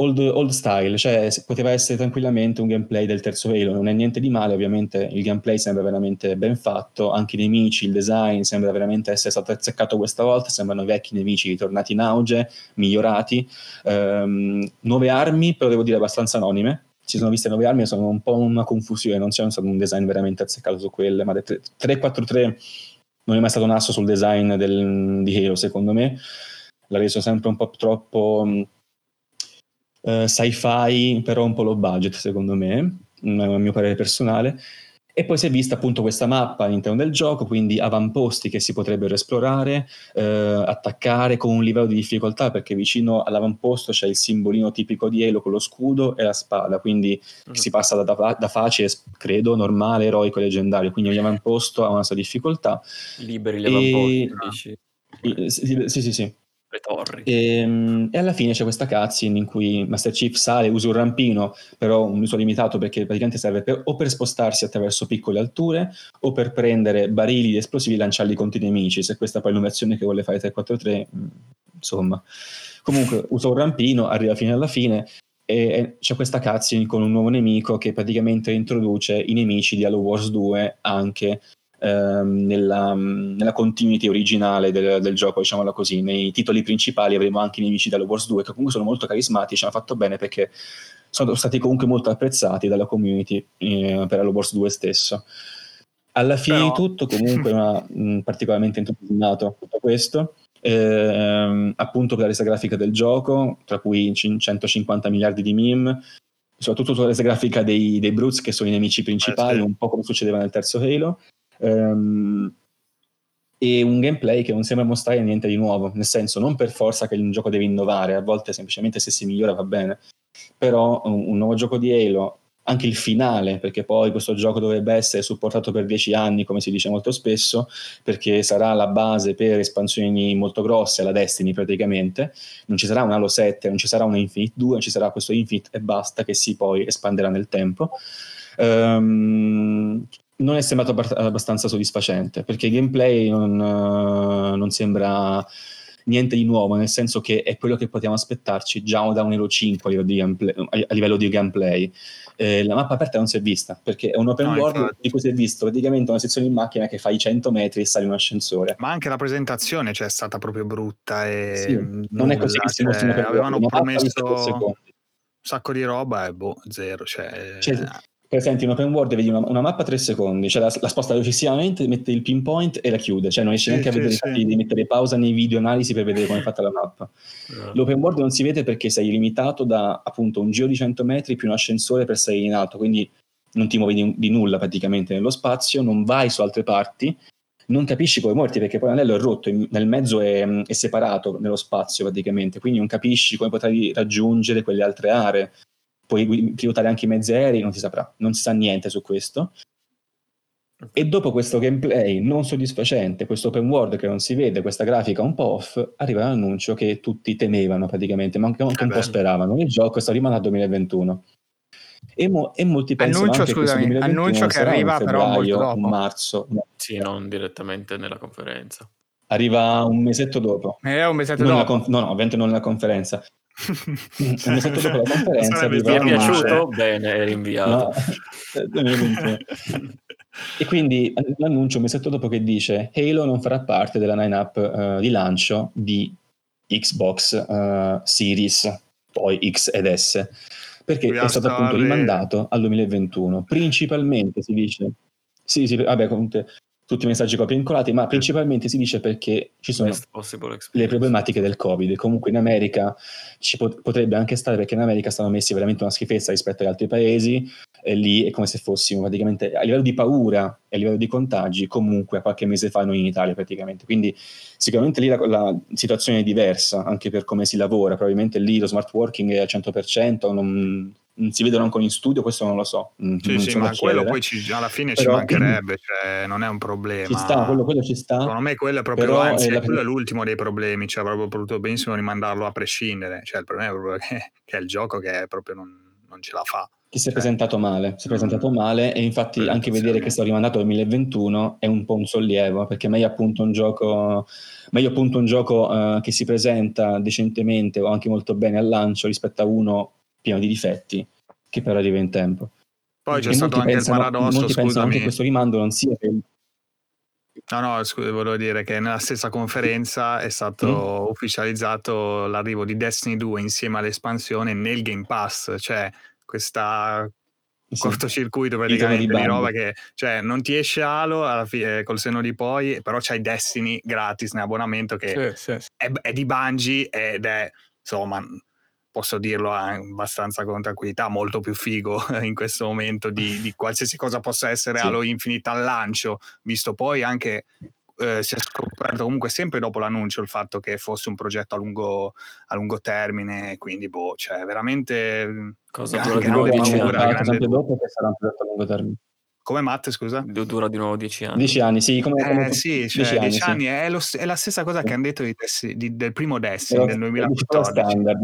old, old, style, cioè poteva essere tranquillamente un gameplay del terzo Halo, non è niente di male, ovviamente il gameplay sembra veramente ben fatto, anche i nemici, il design sembra veramente essere stato azzeccato questa volta, sembrano vecchi nemici ritornati in auge, migliorati, um, nuove armi, però devo dire abbastanza anonime, ci sono viste nuove armi sono un po' una confusione, non c'è stato un design veramente azzeccato su quelle, ma 343 non è mai stato un asso sul design del, di Halo secondo me, l'ha reso sempre un po' troppo uh, sci-fi, però un po' low budget secondo me, a mio parere personale. E poi si è vista appunto questa mappa all'interno del gioco, quindi avamposti che si potrebbero esplorare, eh, attaccare con un livello di difficoltà, perché vicino all'avamposto c'è il simbolino tipico di Halo con lo scudo e la spada, quindi mm. si passa da, da, facile, credo, normale, eroico e leggendario, quindi ogni avamposto ha una sua difficoltà. Liberi gli avamposti, e... Sì, sì, sì, sì le torri. E, ehm, e, alla fine c'è questa cutscene in cui Master Chief sale, usa un rampino, però un uso limitato perché praticamente serve per, o per spostarsi attraverso piccole alture o per prendere barili di esplosivi e lanciarli contro i nemici. Se questa poi è l'innovazione che vuole fare 343, mm, insomma. Comunque usa un rampino, arriva fino alla fine e c'è questa cutscene con un nuovo nemico che praticamente introduce i nemici di Halo Wars 2 anche ehm, nella, nella, continuity originale del, del, gioco, diciamola così. Nei titoli principali avremo anche i nemici della Wars 2 che comunque sono molto carismatici, hanno fatto bene perché sono stati comunque molto apprezzati dalla community eh, per Halo Wars 2 stesso. Alla fine Però... di tutto, comunque, mi ha particolarmente entusiasmato tutto questo. Eh, appunto per la resa grafica del gioco, tra cui 150 miliardi di meme, soprattutto sulla resa grafica dei, dei Brutes, che sono i nemici principali, eh sì. un po' come succedeva nel terzo Halo, Um, e un gameplay che non sembra mostrare niente di nuovo, nel senso non per forza che un gioco deve innovare, a volte semplicemente se si migliora va bene, però un, un nuovo gioco di Halo, anche il finale, perché poi questo gioco dovrebbe essere supportato per dieci anni, come si dice molto spesso, perché sarà la base per espansioni molto grosse, alla Destiny praticamente, non ci sarà un Halo 7, non ci sarà un Infinite 2, non ci sarà questo Infinite e basta che si poi espanderà nel tempo. Um, non è sembrato abbastanza soddisfacente perché il gameplay non, uh, non, sembra niente di nuovo, nel senso che è quello che potevamo aspettarci già da un Halo 5 a livello di gameplay. Livello di gameplay. Eh, la mappa aperta non si è vista perché è un open no, world infatti. di cui si è visto praticamente una sezione in macchina che fai 100 metri e sali un ascensore. Ma anche la presentazione cioè, è stata proprio brutta. E sì, non è così che si cioè, avevano promesso un sacco di roba e boh, zero. Cioè, cioè, presenti in open world vedi una, una mappa a tre secondi, cioè la, la sposta velocissimamente, mette il pinpoint e la chiude, cioè non riesci sì, neanche a vedere, sì. di mettere pausa nei video analisi per vedere come è fatta la mappa. Yeah. L'open world non si vede perché sei limitato da appunto un giro di 100 metri più un ascensore per salire in alto, quindi non ti muovi di, di nulla praticamente nello spazio, non vai su altre parti, non capisci come muoverti perché poi l'anello è rotto, nel mezzo è, è, separato nello spazio praticamente, quindi non capisci come potrai raggiungere quelle altre aree puoi pilotare anche i mezzi aerei, non si saprà, non si sa niente su questo. E dopo questo gameplay non soddisfacente, questo open world che non si vede, questa grafica un po' off, arriva l'annuncio che tutti temevano praticamente, ma anche, anche un po' speravano. Il gioco sta rimanendo al 2021. E, mo, e, molti pensano annuncio, anche scusami, che annuncio che arriva febbraio, però molto dopo. marzo. No. Sì, non direttamente nella conferenza. Arriva un mesetto dopo. Eh, un mesetto non dopo. Con- no, no, ovviamente non nella conferenza. Un mesetto dopo la conferenza. Mi è piaciuto? Bene, è rinviato. No. e quindi l'annuncio un mesetto dopo che dice Halo non farà parte della line-up uh, di lancio di Xbox uh, Series, poi X ed S, perché è stato appunto rimandato al 2021. Principalmente si dice... Sì, sì, vabbè, comunque tutti i messaggi copia incolati, ma principalmente si dice perché ci sono le problematiche del Covid. Comunque in America ci pot- potrebbe anche stare perché in America stanno messi veramente una schifezza rispetto agli altri paesi e lì è come se fossimo praticamente a livello di paura e a livello di contagi comunque a qualche mese fa noi in Italia praticamente. Quindi sicuramente lì la, la situazione è diversa anche per come si lavora, probabilmente lì lo smart working è al 100%, non, si vedono ancora in studio, questo non lo so. Mm, sì, non sì, ma quello poi ci, alla fine però, ci mancherebbe, cioè, non è un problema. Ci sta, quello, quello ci sta. Secondo me quello è proprio, però anzi, è, la... quello è l'ultimo dei problemi, cioè proprio potuto benissimo rimandarlo a prescindere, cioè il problema è proprio che, che è il gioco che proprio non, non ce la fa. Che si è cioè, presentato male, si è presentato mm, male e infatti anche vedere che è stato rimandato al 2021 è un po' un sollievo, perché meglio appunto un gioco, meglio appunto un gioco uh, che si presenta decentemente o anche molto bene al lancio rispetto a uno pieno di difetti che però arriva in tempo. Poi c'è e stato anche pensano, il paradosso, molti pensano anche che questo rimando non sia per No, no, scusa, volevo dire che nella stessa conferenza è stato mm. ufficializzato l'arrivo di Destiny 2 insieme all'espansione nel Game Pass, cioè questa sì. cortocircuito praticamente di, di, roba che cioè non ti esce Halo alla fine, col seno di poi, però c'hai Destiny gratis in abbonamento che sì, sì, è, è, di Bungie ed è insomma posso dirlo abbastanza con tranquillità, molto più figo in questo momento di, di qualsiasi cosa possa essere. Halo Infinite al lancio, visto poi anche eh, si è scoperto comunque sempre dopo l'annuncio il fatto che fosse un progetto a lungo, a lungo termine, quindi boh, cioè veramente cosa grande, dura di nuovo 10 anni, grande... dopo che sarà un progetto a lungo termine. Come Matt, scusa? Dura di nuovo dieci anni. Dieci anni, sì. Come, come eh, sì, cioè, dieci, dieci anni, sì. È, lo, è, la stessa cosa che hanno detto di, di, del primo Destiny del 2014. Standard,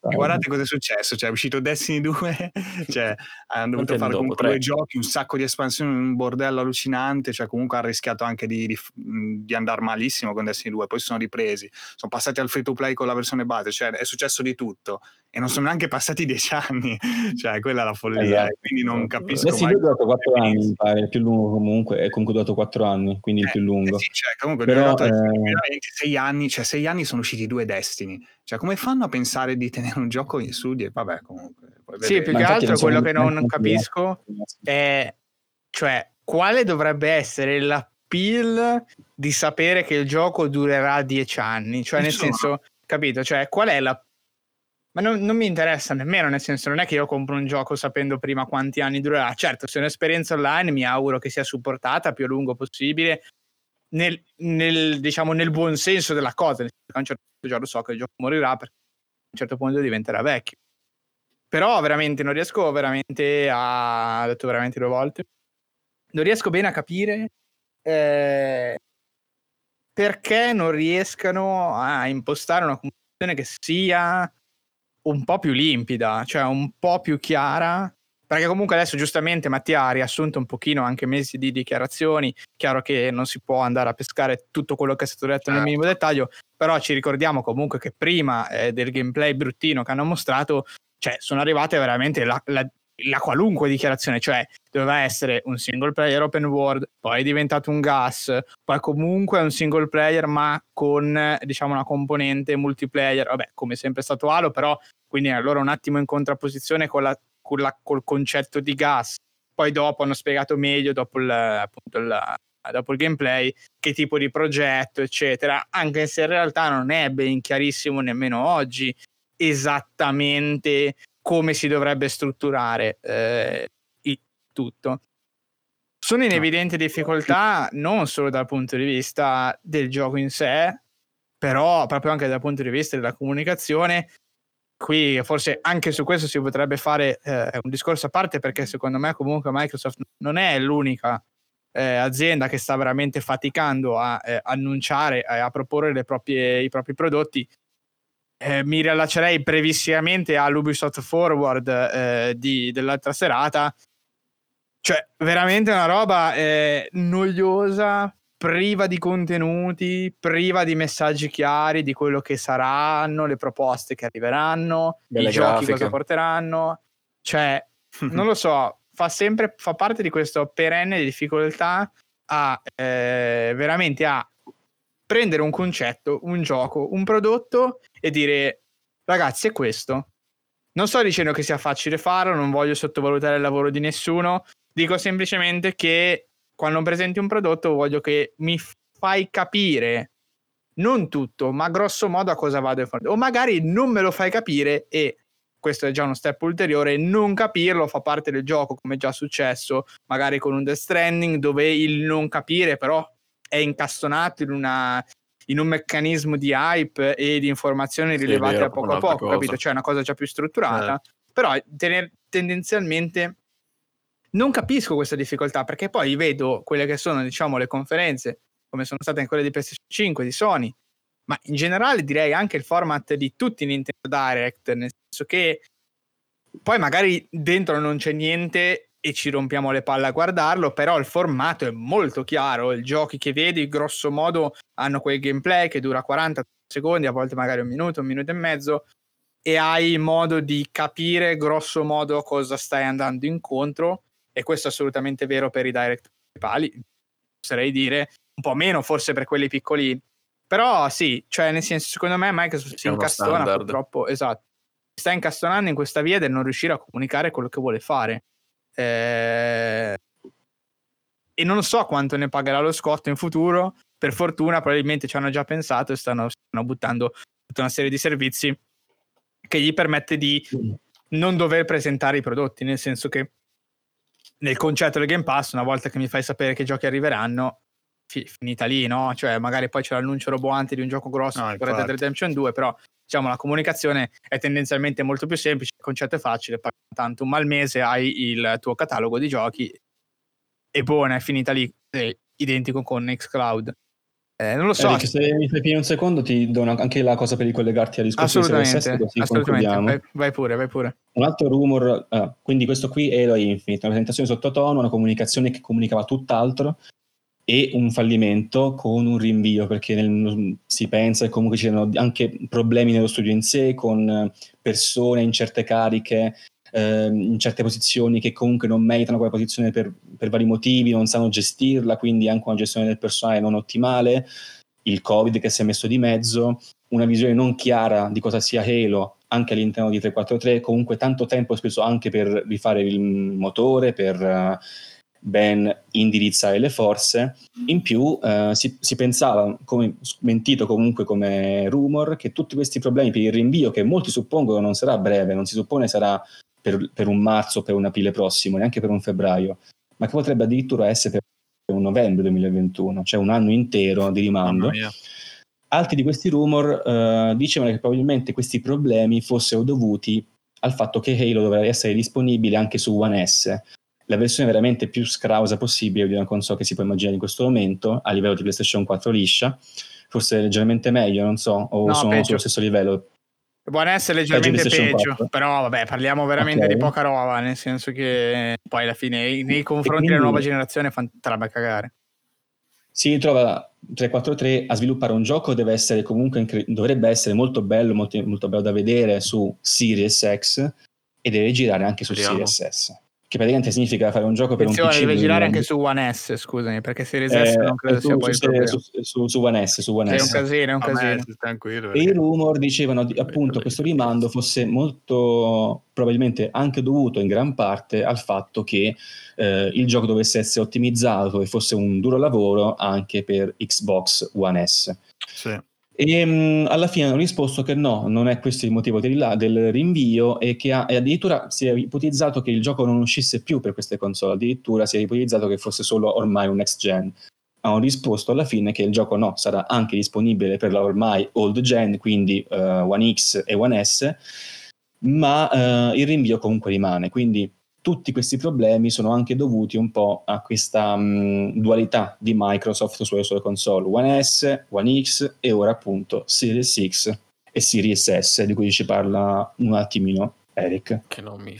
cioè, guardate cosa è successo, cioè, è uscito Destiny 2, cioè, hanno dovuto fare dopo, comunque due giochi, un sacco di espansioni, un bordello allucinante, cioè comunque hanno rischiato anche di, di, di andare malissimo con Destiny 2, poi sono ripresi, sono passati al free to play con la versione base, cioè è successo di tutto e non sono neanche passati dieci anni, cioè quella è la follia, esatto. quindi non capisco Destiny 2 ha durato quattro mi pare, il più lungo comunque, è comunque durato quattro anni, quindi eh, il più lungo. Eh sì, cioè, comunque Però, eh... 26 anni, cioè sei anni sono usciti due Destiny, cioè come fanno a pensare di tenere un gioco in studio e vabbè comunque. Sì, più che altro quello che non capisco è, cioè, quale dovrebbe essere l'appeal di sapere che il gioco durerà dieci anni, cioè nel Insomma. senso, capito, cioè qual è la ma non, non, mi interessa nemmeno, nel senso non è che io compro un gioco sapendo prima quanti anni durerà. Certo, se è un'esperienza online mi auguro che sia supportata più a lungo possibile, nel, nel, diciamo, nel buon senso della cosa. Senso a un certo punto già lo so che il gioco morirà perché a un certo punto diventerà vecchio. Però veramente non riesco veramente a... Ho detto veramente due volte. Non riesco bene a capire eh, perché non riescano a impostare una comunicazione che sia un po' più limpida, cioè un po' più chiara. Perché comunque adesso giustamente Mattia ha riassunto un pochino anche mesi di dichiarazioni, chiaro che non si può andare a pescare tutto quello che è stato detto nel minimo certo. dettaglio, però ci ricordiamo comunque che prima eh, del gameplay bruttino che hanno mostrato, cioè sono arrivate veramente la, la, la qualunque dichiarazione, cioè doveva essere un single player open world, poi è diventato un gas, poi comunque è un single player ma con diciamo una componente multiplayer, vabbè come sempre è stato Halo, però quindi allora un attimo in contrapposizione con la, con la, col concetto di gas. Poi dopo hanno spiegato meglio, dopo il, appunto il, dopo il gameplay, che tipo di progetto, eccetera, anche se in realtà non è ben chiarissimo nemmeno oggi esattamente come si dovrebbe strutturare eh, il tutto. Sono in evidente difficoltà non solo dal punto di vista del gioco in sé, però proprio anche dal punto di vista della comunicazione qui forse anche su questo si potrebbe fare eh, un discorso a parte perché secondo me comunque Microsoft non è l'unica eh, azienda che sta veramente faticando a eh, annunciare e a proporre proprie, i propri prodotti. Eh, mi riallaccerei brevissimamente all'Ubisoft Forward eh, di, dell'altra serata. Cioè, veramente una roba eh, noiosa, priva di contenuti, priva di messaggi chiari di quello che saranno, le proposte che arriveranno, Delle i grafiche. giochi cosa porteranno. Cioè, non lo so, fa sempre fa parte di questa perenne difficoltà a eh, veramente a prendere un concetto, un gioco, un prodotto e dire ragazzi è questo. Non sto dicendo che sia facile farlo, non voglio sottovalutare il lavoro di nessuno, dico semplicemente che quando presenti un prodotto voglio che mi fai capire non tutto, ma grosso modo a cosa vado a fare. O magari non me lo fai capire e questo è già uno step ulteriore, non capirlo fa parte del gioco, come è già successo, magari con un Death Stranding, dove il non capire però è incastonato in, una, in un meccanismo di hype e di informazioni rilevate sì, vero, a poco a poco, cosa. capito? Cioè una cosa già più strutturata, eh. però tener, tendenzialmente non capisco questa difficoltà perché poi vedo quelle che sono, diciamo, le conferenze, come sono state quelle di PS5, di Sony, ma in generale direi anche il format di tutti i Nintendo Direct, nel senso che poi magari dentro non c'è niente e ci rompiamo le palle a guardarlo, però il formato è molto chiaro, i giochi che vedi grosso modo hanno quel gameplay che dura 40 secondi, a volte magari un minuto, un minuto e mezzo, e hai modo di capire grosso modo cosa stai andando incontro e questo è assolutamente vero per i direct principali, oserei dire, un po' meno forse per quelli piccoli, però sì, cioè nel senso secondo me Microsoft si incastona standard. purtroppo, esatto, sta incastonando in questa via del non riuscire a comunicare quello che vuole fare. Eh... E non so quanto ne pagherà lo scotto in futuro, per fortuna probabilmente ci hanno già pensato e stanno, stanno buttando tutta una serie di servizi che gli permette di non dover presentare i prodotti, nel senso che nel concetto del Game Pass, una volta che mi fai sapere che giochi arriveranno, fi- finita lì, no? Cioè, magari poi c'è l'annuncio roboante di un gioco grosso, No, Red Dead. Redemption 2, però diciamo la comunicazione è tendenzialmente molto più semplice, il concetto è facile, tanto un al mese hai il tuo catalogo di giochi e buona, è finita lì, è identico con Nextcloud. Eh, non lo so, Eric, se mi fai un secondo ti do una- anche la cosa per ricollegarti al discorso di assolutamente, SSS così assolutamente. concludiamo. Vai, vai pure, vai pure. Un altro rumor, ah, quindi questo qui Halo Infinite, una presentazione sottotono, una comunicazione che comunicava tutt'altro e un fallimento con un rinvio perché nel- si pensa che comunque ci siano anche problemi nello studio in sé con eh, persone in certe cariche, ehm, in certe posizioni che comunque non meritano quella posizione per, per vari motivi, non sanno gestirla, quindi anche una gestione del personale non ottimale, il Covid che si è messo di mezzo, una visione non chiara di cosa sia Halo anche all'interno di 343, comunque tanto tempo speso anche per rifare il motore, per eh, ben indirizzare le forze. In più eh, si, si pensava, come mentito comunque come rumor, che tutti questi problemi per il rinvio, che molti suppongono non sarà breve, non si suppone sarà per, per un marzo, per un aprile prossimo, neanche per un febbraio, ma che potrebbe addirittura essere per un novembre 2021, cioè un anno intero di rimando. Altri di questi rumor eh, dicevano che probabilmente questi problemi fossero dovuti al fatto che Halo doveva essere disponibile anche su One S, la versione veramente più scrausa possibile di una console che si può immaginare in questo momento, a livello di PlayStation 4 liscia, forse leggermente meglio, non so, o No, sono peggio. sullo stesso livello. Buon essere leggermente peggio, 4. però vabbè, parliamo veramente Ok. di poca roba, nel senso che poi alla fine nei confronti quindi- della nuova generazione fa entrambe a cagare. Si ritrova 343 a sviluppare un gioco deve essere comunque incre- dovrebbe essere molto bello, molto, molto bello da vedere su Series X e deve girare anche su Speriamo. Series S. Che praticamente significa fare un gioco per un Attenzione, PC deve girare anche su One S, scusami, perché Series Eh, S non credo su, sia poi il su, su, su, su One S, su One È un S. casino, è un casino. tranquillo. E i rumor dicevano di- appunto questo rimando fosse molto probabilmente anche dovuto in gran parte al fatto che eh, il gioco dovesse essere ottimizzato e fosse un duro lavoro anche per Xbox One S. Sì. E mh, alla fine hanno risposto che no, non è questo il motivo del, del rinvio e che ha- e addirittura si è ipotizzato che il gioco non uscisse più per queste console, addirittura si è ipotizzato che fosse solo ormai un next gen. Hanno risposto alla fine che il gioco no, sarà anche disponibile per la ormai old gen, quindi eh, One X e One S, ma eh, il rinvio comunque rimane. Quindi tutti questi problemi sono anche dovuti un po' a questa mh, dualità di Microsoft sulle sue console One S, One X e ora appunto Series X e Series S, di cui ci parla un attimino Eric. Che non mi...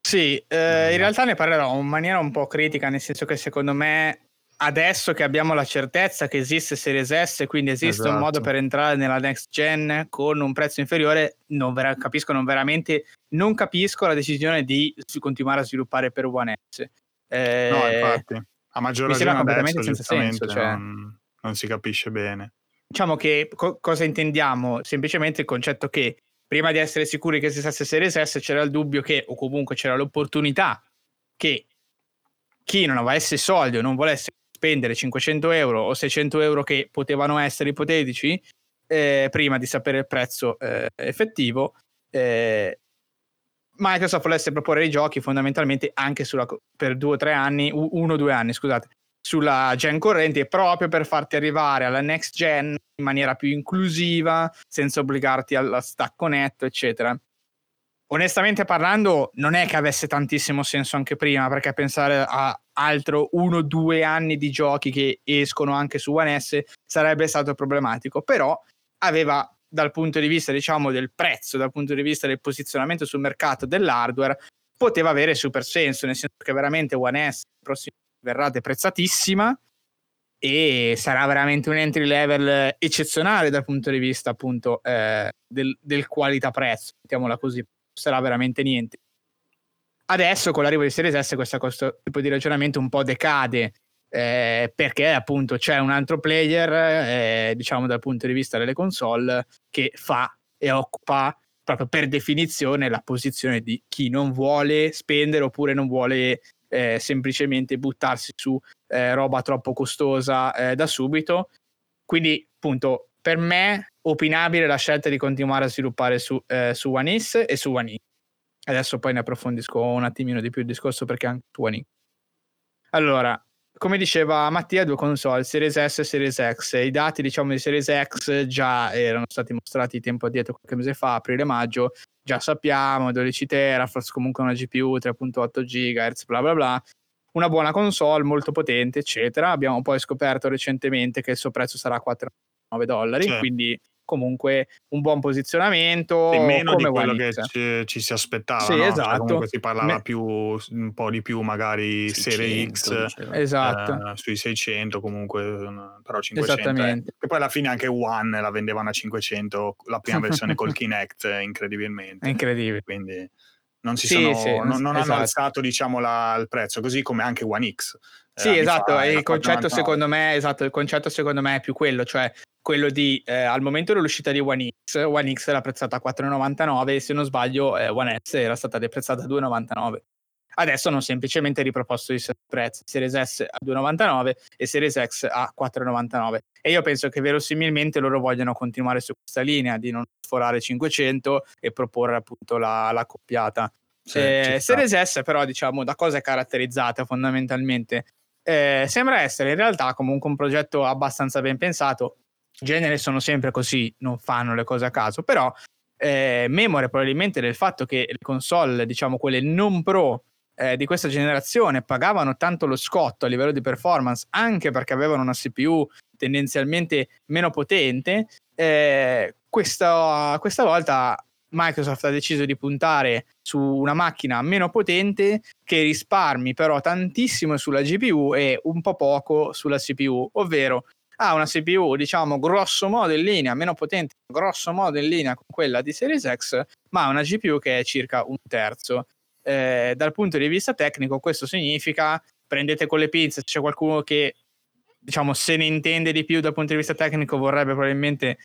Sì, eh, in realtà ne parlerò in maniera un po' critica, nel senso che secondo me adesso che abbiamo la certezza che esiste Series S, quindi esiste un Esatto. modo per entrare nella next gen con un prezzo inferiore, non vera- capisco non veramente, non capisco la decisione di continuare a sviluppare per One S. Eh, No, infatti. A maggior ragione completamente adesso, senza senso, cioè. non, non si capisce bene. diciamo che co- cosa intendiamo? Semplicemente il concetto che prima di essere sicuri che esistesse Series S c'era il dubbio che, o comunque c'era l'opportunità che chi non avesse soldi o non volesse spendere 500 euro o 600 euro che potevano essere ipotetici eh, prima di sapere il prezzo eh, effettivo, eh, Microsoft volesse proporre i giochi fondamentalmente anche sulla, per due o tre anni, uno o due anni, scusate, sulla gen corrente proprio per farti arrivare alla next gen in maniera più inclusiva, senza obbligarti al stacco netto, eccetera. Onestamente parlando, non è che avesse tantissimo senso anche prima, perché pensare a altro uno o due anni di giochi che escono anche su One S sarebbe stato problematico, però aveva dal punto di vista diciamo del prezzo, dal punto di vista del posizionamento sul mercato dell'hardware, poteva avere super senso, nel senso che veramente One S prossimo verrà deprezzatissima e sarà veramente un entry level eccezionale dal punto di vista appunto eh, del, del qualità prezzo, mettiamola così, sarà veramente niente. Adesso con l'arrivo di Series S questo, questo tipo di ragionamento un po' decade eh, perché appunto c'è un altro player, eh, diciamo dal punto di vista delle console, che fa e occupa proprio per definizione la posizione di chi non vuole spendere oppure non vuole eh, semplicemente buttarsi su eh, roba troppo costosa eh, da subito. Quindi appunto per me opinabile la scelta di continuare a sviluppare su, eh, su One X e su One X. Adesso poi ne approfondisco un attimino di più il discorso perché anche su One X. Allora, come diceva Mattia, due console, Series S e Series X. I dati, diciamo, di Series X già erano stati mostrati tempo addietro, qualche mese fa, aprile-maggio. Già sappiamo, 12 teraflops, comunque una GPU 3.8 GHz, bla bla bla. Una buona console, molto potente, eccetera. Abbiamo poi scoperto recentemente che il suo prezzo sarà 4 9 dollari, certo. quindi comunque un buon posizionamento. E meno di quello che ci, ci, si aspettava. Sì, no? Cioè, esatto. Cioè, comunque si parlava Me... più, un po' di più magari 600, Serie X, diciamo. esatto. eh, sui 600 comunque, però 500. Eh. E poi alla fine anche One la vendevano a 500, la prima versione col Kinect, incredibilmente. incredibile. Quindi non, si sì, sono, sì, non, non esatto. hanno alzato diciamo, la, il prezzo, così come anche One X. Sì, esatto, fa, il concetto secondo me, esatto, il concetto secondo me è più quello, cioè quello di eh, al momento dell'uscita di One X, One X era apprezzata a 4,99 e se non sbaglio eh, One S era stata deprezzata a 2,99. Adesso hanno semplicemente riproposto i prezzi, Series S a 2,99 e Series X a 4,99. E io penso che verosimilmente loro vogliono continuare su questa linea di non sforare 500 e proporre appunto la, la coppiata. Sì, eh, Series S però diciamo da cosa è caratterizzata fondamentalmente? Eh, sembra essere in realtà comunque un progetto abbastanza ben pensato. Genere sono sempre così, non fanno le cose a caso, però eh, memore probabilmente del fatto che le console, diciamo quelle non pro eh, di questa generazione, pagavano tanto lo scotto a livello di performance, anche perché avevano una CPU tendenzialmente meno potente. Eh, questa, questa volta Microsoft ha deciso di puntare su una macchina meno potente che risparmi però tantissimo sulla GPU e un po' poco sulla CPU, ovvero ha una CPU diciamo grosso modo in linea, meno potente, grosso modo in linea con quella di Series X, ma ha una GPU che è circa un terzo. Eh, dal punto di vista tecnico questo significa prendete con le pinze, c'è qualcuno che diciamo se ne intende di più dal punto di vista tecnico vorrebbe probabilmente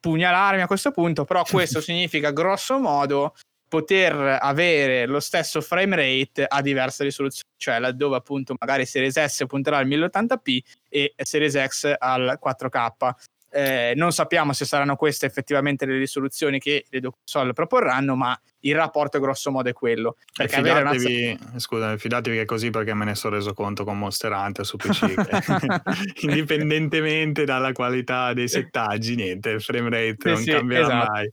pugnalarmi a questo punto, però questo significa grosso modo poter avere lo stesso frame rate a diverse risoluzioni, cioè laddove appunto magari Series S punterà al 1080p e Series X al 4K. Eh, non sappiamo se saranno queste effettivamente le risoluzioni che le due console proporranno, ma il rapporto grosso modo è quello. Perché fidatevi, una... Scusami, fidatevi che è così perché me ne sono reso conto con Monster Hunter su PC. indipendentemente dalla qualità dei settaggi, niente, il frame rate sì, non sì, cambierà esatto. mai.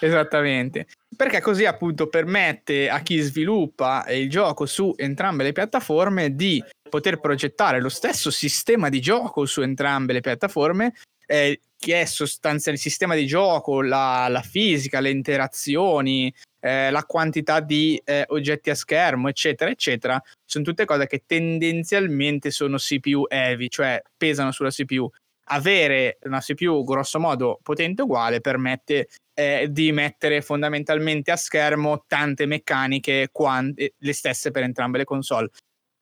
Esattamente. Perché così appunto permette a chi sviluppa il gioco su entrambe le piattaforme di poter progettare lo stesso sistema di gioco su entrambe le piattaforme eh, che è sostanzialmente il sistema di gioco, la, la fisica, le interazioni, eh, la quantità di eh, oggetti a schermo, eccetera, eccetera, sono tutte cose che tendenzialmente sono CPU heavy, cioè pesano sulla CPU. Avere una CPU grosso modo potente uguale permette eh, di mettere fondamentalmente a schermo tante meccaniche, quante, le stesse per entrambe le console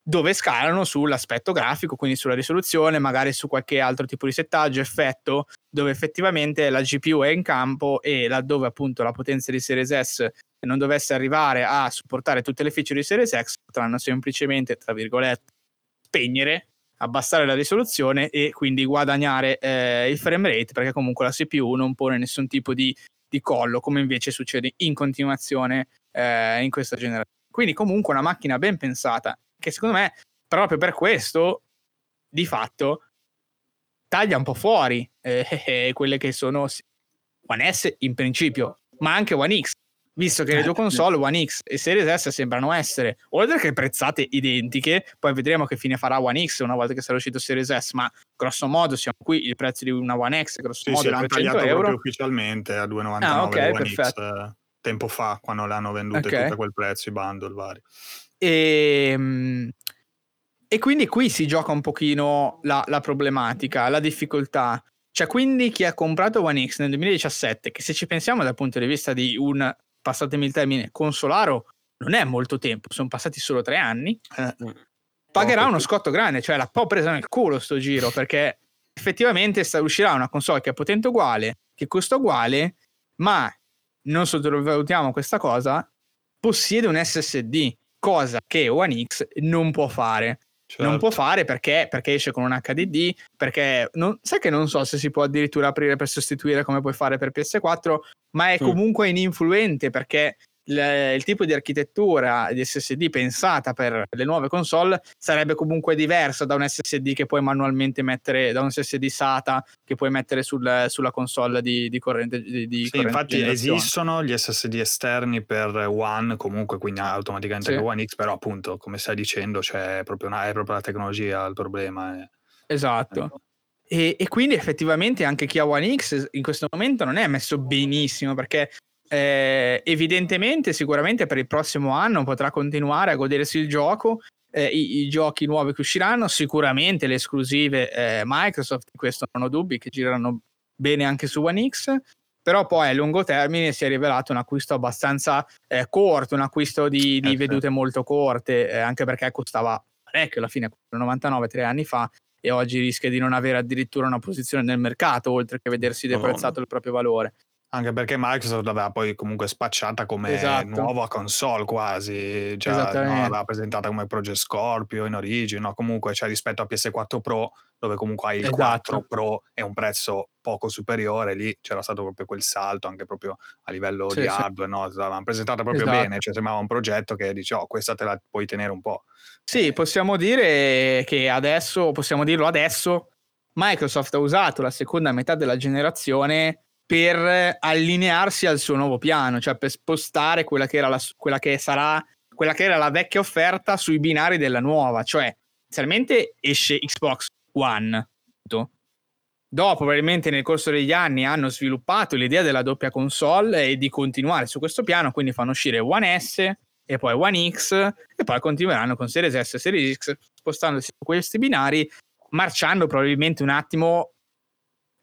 dove scalano sull'aspetto grafico, quindi sulla risoluzione, magari su qualche altro tipo di settaggio, effetto, dove effettivamente la GPU è in campo e laddove appunto la potenza di Series S non dovesse arrivare a supportare tutte le feature di Series X, potranno semplicemente, tra virgolette, spegnere, abbassare la risoluzione e quindi guadagnare eh, il frame rate, perché comunque la CPU non pone nessun tipo di, di collo, come invece succede in continuazione eh, in questa generazione. Quindi comunque una macchina ben pensata che secondo me proprio per questo di fatto taglia un po' fuori eh, eh, quelle che sono One S in principio, ma anche One X, visto che le due console One X e Series S sembrano essere, oltre che prezzate identiche, poi vedremo che fine farà One X una volta che sarà uscito Series S, ma grosso modo siamo qui, il prezzo di una One X, grosso sì, modo sì, l'hanno tagliato euro. ufficialmente a 2,99 ah, okay, One perfetto. X eh, tempo fa, quando le hanno vendute okay. tutte a quel prezzo, i bundle vari. E, ehm, e quindi qui si gioca un pochino la, la, problematica, la difficoltà. Cioè, quindi chi ha comprato One X nel 2017, che se ci pensiamo dal punto di vista di un, passatemi il termine, consolaro, non è molto tempo, sono passati solo tre anni, eh, pagherà uno scotto grande, cioè l'ha po' presa nel culo sto giro, perché effettivamente sta, uscirà una console che è potente uguale, che costa uguale, ma non sottovalutiamo questa cosa, possiede un SSD cosa che One X non può fare. Certo. Non può fare perché, perché, esce con un HDD, perché non, sai che non so se si può addirittura aprire per sostituire come puoi fare per PS4, ma è comunque ininfluente perché il, il, tipo di architettura di SSD pensata per le nuove console sarebbe comunque diversa da un SSD che puoi manualmente mettere, da un SSD SATA che puoi mettere sul, sulla console di, di corrente. Di, di sì, corrente infatti esistono gli SSD esterni per One, comunque quindi automaticamente sì. One X, però appunto come stai dicendo c'è proprio una, è proprio la tecnologia il problema. È... Esatto. Ecco. E, e, quindi effettivamente anche chi ha One X in questo momento non è messo benissimo perché eh, evidentemente, sicuramente per il prossimo anno potrà continuare a godersi il gioco. Eh, i, i, giochi nuovi che usciranno, sicuramente le esclusive eh, Microsoft, questo non ho dubbi, che girano bene anche su One X. Però poi a lungo termine si è rivelato un acquisto abbastanza eh, corto, un acquisto di, di eh, vedute molto corte, eh, anche perché costava parecchio alla fine, 99 tre anni fa, e oggi rischia di non avere addirittura una posizione nel mercato, oltre che vedersi deprezzato il proprio valore. Anche perché Microsoft l'aveva poi comunque spacciata come esatto. nuova console quasi, già no, l'aveva presentata come Project Scorpio in origine, no? comunque cioè, rispetto a PS4 Pro dove comunque hai il esatto. 4 Pro e un prezzo poco superiore, lì c'era stato proprio quel salto anche proprio a livello sì, di sì. hardware, no? l'avevano presentata proprio esatto. bene, cioè sembrava un progetto che dice oh questa te la puoi tenere un po'. Sì, possiamo dire che adesso, possiamo dirlo adesso, Microsoft ha usato la seconda metà della generazione per allinearsi al suo nuovo piano, cioè per spostare quella che, la, quella che sarà quella che era la vecchia offerta sui binari della nuova, cioè inizialmente esce Xbox One. Dopo, probabilmente nel corso degli anni, hanno sviluppato l'idea della doppia console e di continuare su questo piano, quindi fanno uscire One S e poi One X e poi continueranno con Series S e Series X, spostandosi su questi binari, marciando probabilmente un attimo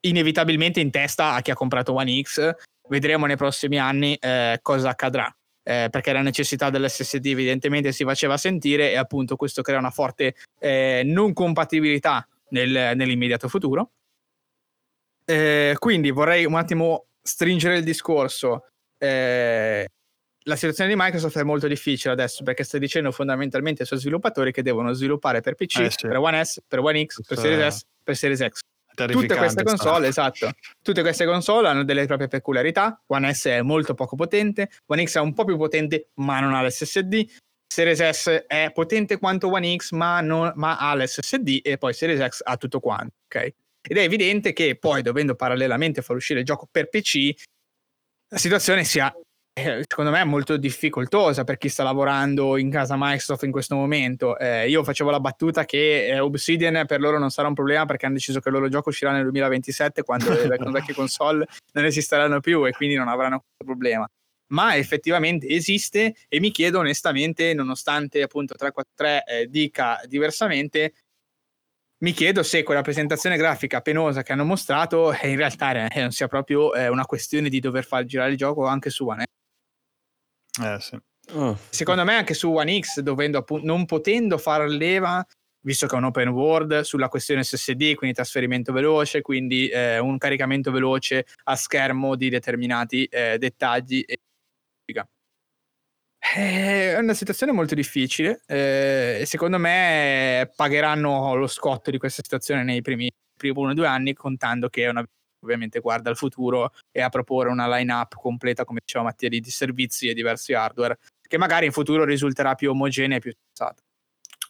inevitabilmente in testa a chi ha comprato One X. Vedremo nei prossimi anni eh, cosa accadrà. Eh, perché la necessità dell'SSD evidentemente si faceva sentire e appunto questo crea una forte eh, non compatibilità nel, nell'immediato futuro. Eh, quindi vorrei un attimo stringere il discorso. Eh, la situazione di Microsoft è molto difficile adesso perché sta dicendo fondamentalmente ai suoi sviluppatori che devono sviluppare per PC, eh sì. per One S, per One X, per Series S, per Series X. Tutte queste console, esatto, tutte queste console hanno delle proprie peculiarità. One S è molto poco potente, One X è un po' più potente, ma non ha l'SSD. Series S è potente quanto One X, ma, non, ma ha l'SSD, e poi Series X ha tutto quanto, ok? Ed è evidente che poi, dovendo parallelamente far uscire il gioco per PC, la situazione sia eh, secondo me è molto difficoltosa per chi sta lavorando in casa Microsoft in questo momento. Eh, io facevo la battuta che eh, Obsidian per loro non sarà un problema perché hanno deciso che il loro gioco uscirà nel 2027 quando le vecchie console non esisteranno più e quindi non avranno questo problema. Ma effettivamente esiste e mi chiedo onestamente, nonostante appunto 343 eh, dica diversamente, mi chiedo se quella presentazione grafica penosa che hanno mostrato eh, in realtà non sia proprio una questione di dover far girare il gioco anche su One eh, sì. oh. Secondo me anche su One X, dovendo appunto, non potendo far leva, visto che è un open world, sulla questione SSD, quindi trasferimento veloce, quindi eh, un caricamento veloce a schermo di determinati eh, dettagli. E... Eh, è una situazione molto difficile eh, e secondo me pagheranno lo scotto di questa situazione nei primi, primi uno o due anni contando che è una ovviamente guarda al futuro e a proporre una line-up completa, come diceva Mattia, di servizi e diversi hardware, che magari in futuro risulterà più omogenea e più sensata.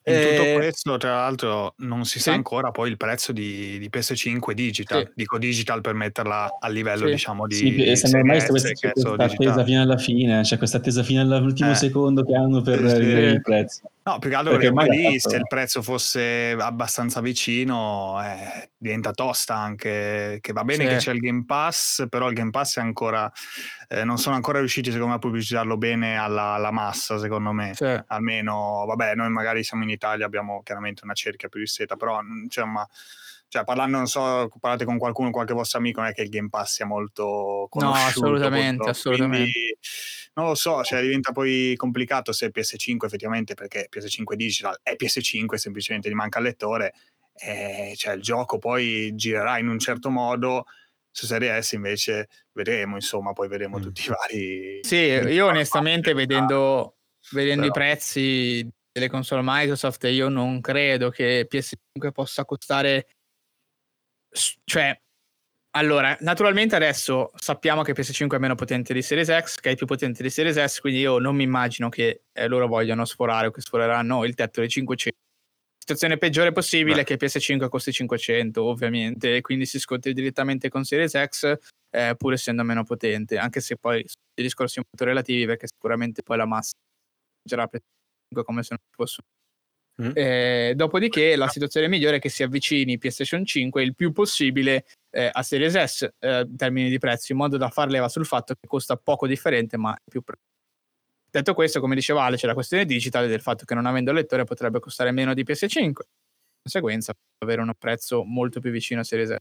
In tutto eh, questo, tra l'altro, non si sì. sa ancora poi il prezzo di, di PS5 digital. Sì. Dico digital per metterla a livello, sì. diciamo, di. Sì, sembra ormai questa, questa attesa fino alla fine, cioè questa attesa fino all'ultimo eh. secondo che hanno per sì. il prezzo. No, più che altro perché, perché lì, fatto... se il prezzo fosse abbastanza vicino, eh, diventa tosta anche. Che va bene che c'è il Game Pass, però il Game Pass è ancora. Eh, non sono ancora riusciti, secondo me, a pubblicizzarlo bene alla, alla massa, secondo me. Almeno, vabbè, noi magari siamo in Italia abbiamo chiaramente una cerchia più ristretta, però insomma, cioè, parlando, non so, parlate con qualcuno, qualche vostro amico, non è che il Game Pass sia molto conosciuto. No, assolutamente, assolutamente. Quindi, non lo so, cioè, diventa poi complicato se PS5 effettivamente, perché PS5 Digital è PS5, semplicemente gli manca il lettore, e, cioè, il gioco poi girerà in un certo modo, su Serie S invece vedremo, insomma, poi vedremo mm. tutti i vari... Sì, io onestamente vedendo, vedendo i prezzi delle console Microsoft io non credo che PS5 possa costare cioè allora, naturalmente adesso sappiamo che PS5 è meno potente di Series X, che è più potente di Series S, quindi io non mi immagino che eh, loro vogliano sforare o che sforeranno il tetto dei 500. Situazione peggiore possibile è che PS5 costi 500, ovviamente, e quindi si scontri direttamente con Series X, eh, pur essendo meno potente, anche se poi i discorsi molto relativi, perché sicuramente poi la massa mangerà PS5 come se non fosse Mm. Eh, dopodiché la situazione migliore è che si avvicini PlayStation 5 il più possibile eh, a Series S eh, in termini di prezzo, in modo da far leva sul fatto che costa poco differente, ma è più prezzo. Detto questo, come diceva Ale, c'è la questione digitale del fatto che non avendo lettore potrebbe costare meno di PS5. Di conseguenza, avere un prezzo molto più vicino a Series S.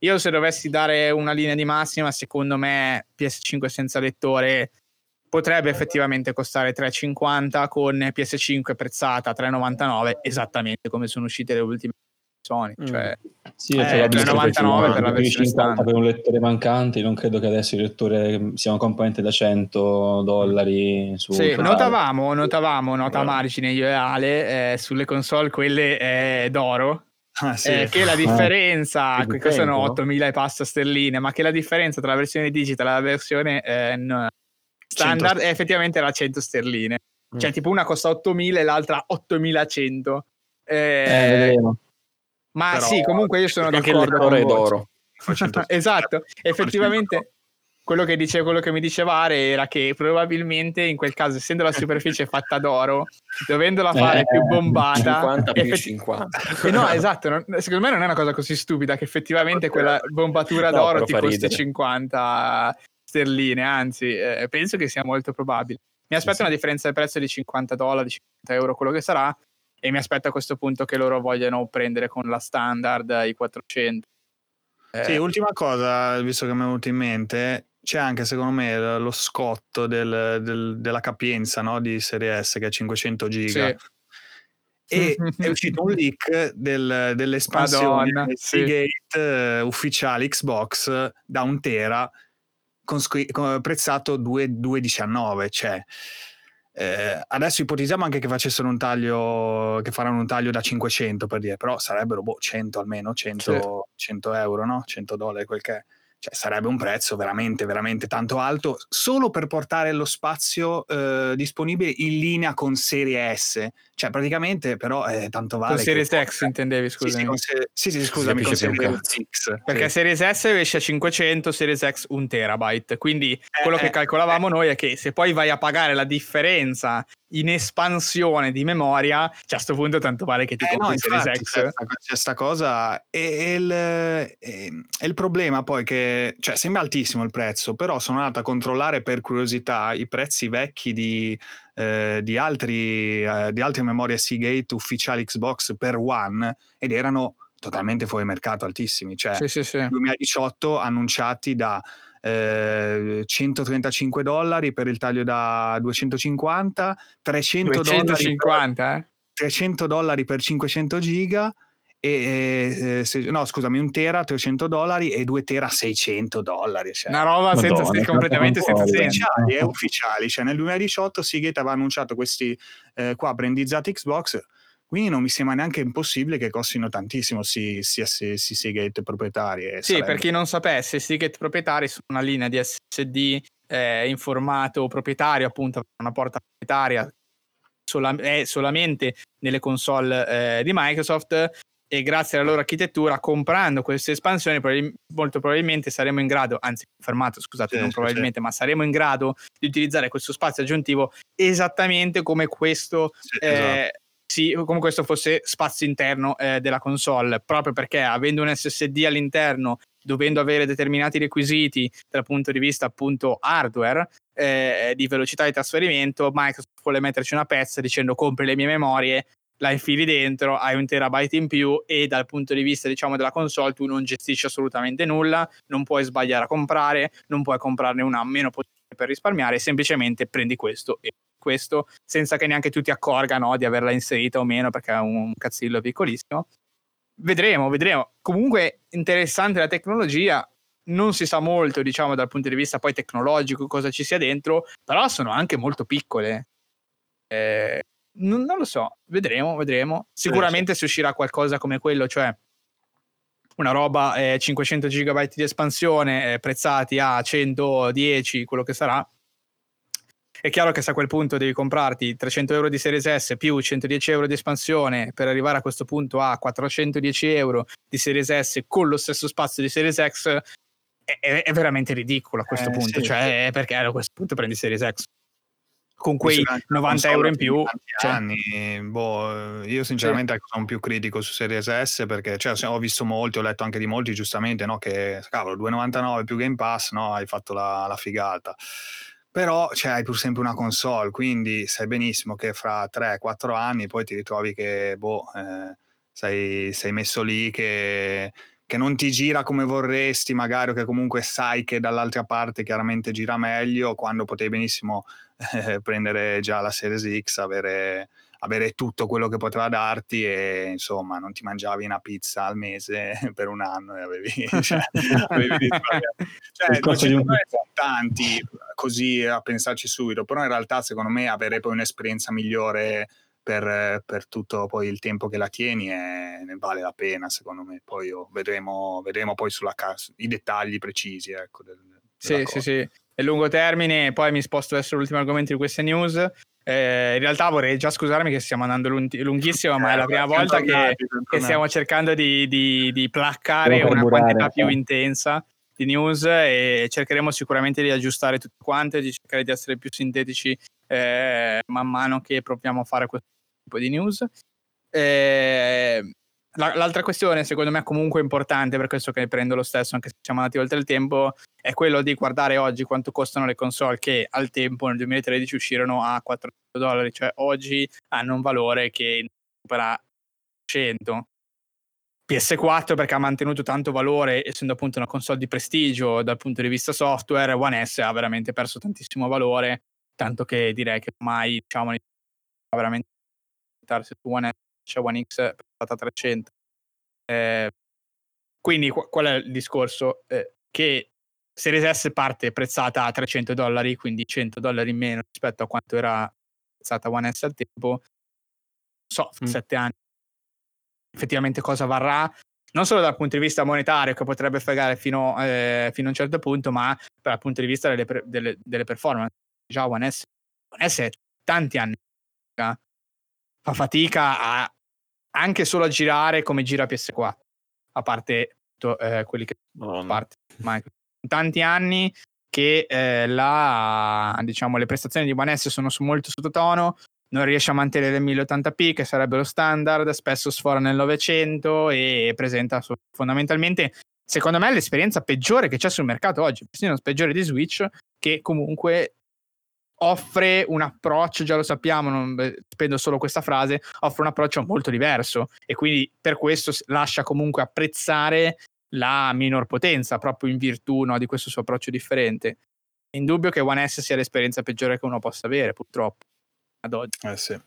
Io se dovessi dare una linea di massima, secondo me PS5 senza lettore potrebbe effettivamente costare 3,50 con PS5 prezzata a 3,99 esattamente come sono uscite le ultime Sony mm. cioè sì, eh, 3,99 per la versione standard per un lettore mancante non credo che adesso il lettore sia un componente da 100 dollari su sì, notavamo, notavamo nota margine io e Ale eh, sulle console quelle eh, d'oro Ah, sì. eh, che la differenza, ah, che sono 8000 e passa sterline, ma che la differenza tra la versione digital e la versione eh, no, standard 100. è effettivamente era 100 sterline. Mm. Cioè, tipo una costa 8000 e l'altra 8100. Eh, eh ma Però, sì, comunque io sono d'accordo con è d'oro. esatto, effettivamente quello che, dice, quello che mi diceva Are era che probabilmente in quel caso, essendo la superficie fatta d'oro, dovendola fare eh, più bombata, 50 più effetti... 50. Eh no, esatto, non, secondo me non è una cosa così stupida che effettivamente quella bombatura no, d'oro ti costi ridere. 50 sterline, anzi, eh, penso che sia molto probabile. Mi aspetto sì, una differenza di prezzo di 50 dollari, 50 euro, quello che sarà, e mi aspetto a questo punto che loro vogliano prendere con la standard i 400. Eh, sì, ultima cosa, visto che mi è venuto in mente, c'è anche secondo me lo scotto del, del, della capienza no, di Serie S che è 500 giga. Sì. E è uscito un leak del, dell'espansione Madonna, Seagate sì. uh, ufficiale Xbox da un tera con, con prezzato 2,19. Cioè, eh, adesso ipotizziamo anche che facessero un taglio, che faranno un taglio da 500 per dire, però sarebbero boh, 100 almeno, 100, sì. 100 euro, no? 100 dollari, quel che è cioè, sarebbe un prezzo veramente, veramente tanto alto solo per portare lo spazio eh, disponibile in linea con Serie S. Cioè, praticamente, però, eh, tanto vale. Con Series che... X intendevi, scusami. Sì, sì, sì, sì scusami, con Series X. Perché. Series S esce a 500, Series X 1 terabyte. Quindi eh, quello che eh, calcolavamo eh. noi è che se poi vai a pagare la differenza in espansione di memoria, cioè a questo punto tanto vale che ti eh compri no, Series X. C'è questa cosa e, il, e il problema poi che, cioè sembra altissimo il prezzo, però sono andato a controllare per curiosità i prezzi vecchi di, eh, di, altri, eh, di altre memorie Seagate ufficiali Xbox per One ed erano totalmente fuori mercato altissimi, cioè sì, sì, sì. nel 2018 annunciati da 135 eh, dollari per il taglio da 250, 300 250, dollari, per, 300 dollari per 500 giga e, eh, se, no scusami un tera 300 dollari e 2 tera 600 dollari cioè. una roba Madonna, senza, completamente senza senso. Ufficiali, eh, ufficiali cioè nel 2018 Seagate aveva annunciato questi eh, qua brandizzati Xbox quindi non mi sembra neanche impossibile che costino tantissimo sia si, si, si, Seagate proprietari. Sì, sarebbe... per chi non sapesse, Seagate proprietari sono una linea di SSD eh, in formato proprietario, appunto, una porta proprietaria sola- è solamente nelle console eh, di Microsoft e grazie alla loro architettura, comprando queste espansioni, prob- molto probabilmente saremo in grado, anzi confermato, scusate, sì, non probabilmente, sì. ma saremo in grado di utilizzare questo spazio aggiuntivo esattamente come questo sì, eh, esatto sì, come questo fosse spazio interno eh, della console, proprio perché avendo un SSD all'interno, dovendo avere determinati requisiti dal punto di vista appunto hardware eh, di velocità di trasferimento, Microsoft vuole metterci una pezza dicendo compri le mie memorie, la infili dentro, hai un terabyte in più e dal punto di vista diciamo della console tu non gestisci assolutamente nulla, non puoi sbagliare a comprare, non puoi comprarne una meno potente per risparmiare, semplicemente prendi questo e questo senza che neanche tu ti accorga no, di averla inserita o meno perché è un cazzillo piccolissimo. Vedremo, vedremo. Comunque interessante la tecnologia, non si sa molto, diciamo, dal punto di vista poi tecnologico cosa ci sia dentro, però sono anche molto piccole. Eh, non, non lo so, vedremo, vedremo. Sicuramente se uscirà qualcosa come quello, cioè una roba eh, 500 GB di espansione eh, prezzati a 110, quello che sarà. È chiaro che se a quel punto devi comprarti 300 euro di Series S più 110 euro di espansione per arrivare a questo punto a 410 euro di Series S con lo stesso spazio di Series X, è, è veramente ridicolo a questo eh, punto. Sì, cioè, sì. perché a questo punto prendi Series X con quei 90 euro in più. Cioè. Anni, boh, io sinceramente sì. sono più critico su Series S perché cioè, ho visto molti, ho letto anche di molti giustamente no, che cavolo 2,99 più Game Pass, no, hai fatto la, la figata. Però cioè, hai pur sempre una console, quindi sai benissimo che fra 3-4 anni poi ti ritrovi che boh, eh, sei, sei messo lì che che non ti gira come vorresti, magari, o che comunque sai che dall'altra parte chiaramente gira meglio, quando potevi benissimo eh, prendere già la Series X, avere, avere, tutto quello che poteva darti e insomma non ti mangiavi una pizza al mese per un anno e avevi, cioè, avevi cioè, non ci sono tanti così a pensarci subito, però in realtà secondo me avere poi un'esperienza migliore per, per, tutto poi il tempo che la tieni e ne vale la pena secondo me. Poi oh, vedremo, vedremo poi sulla casa i dettagli precisi ecco, del, sì, sì, sì, è lungo termine poi mi sposto verso l'ultimo argomento di queste news eh, in realtà vorrei già scusarmi che stiamo andando lunghissimo, ma è la eh, prima volta che, che, stiamo cercando di, di, di placcare una quantità più intensa di news e cercheremo sicuramente di aggiustare tutte quante, di cercare di essere più sintetici eh, man mano che proviamo a fare questo tipo di news. Eh, l'altra questione, secondo me, comunque importante, per questo che prendo lo stesso, anche se siamo andati oltre il tempo, è quello di guardare oggi quanto costano le console che al tempo, nel 2013, uscirono a 400 dollari, cioè oggi hanno un valore che supera 100. PS4 perché ha mantenuto tanto valore, essendo appunto una console di prestigio dal punto di vista software, One S ha veramente perso tantissimo valore, tanto che direi che ormai diciamo veramente su One S c'è One X stata 300. Eh, quindi qual è il discorso? Eh, che Series S parte prezzata a 300 dollari, quindi 100 dollari in meno rispetto a quanto era prezzata One S al tempo. So, mm. 7 anni. Effettivamente cosa varrà? Non solo dal punto di vista monetario, che potrebbe fregare fino, eh, fino a un certo punto, ma dal punto di vista delle, delle, delle performance. Già One S, One S è tanti anni fa fatica a, anche solo a girare come gira PS4, a parte eh, quelli che oh, a parte Microsoft. Tanti anni che eh, la, diciamo, le prestazioni di One S sono su molto sottotono, non riesce a mantenere il 1080p che sarebbe lo standard, spesso sfora nel 900 e presenta fondamentalmente, secondo me, l'esperienza peggiore che c'è sul mercato oggi, persino peggiore di Switch, che comunque offre un approccio, già lo sappiamo, non spendo solo questa frase, offre un approccio molto diverso e quindi per questo lascia comunque apprezzare la minor potenza proprio in virtù no, di questo suo approccio differente. Indubbio che One S sia l'esperienza peggiore che uno possa avere, purtroppo, ad oggi. Eh sì.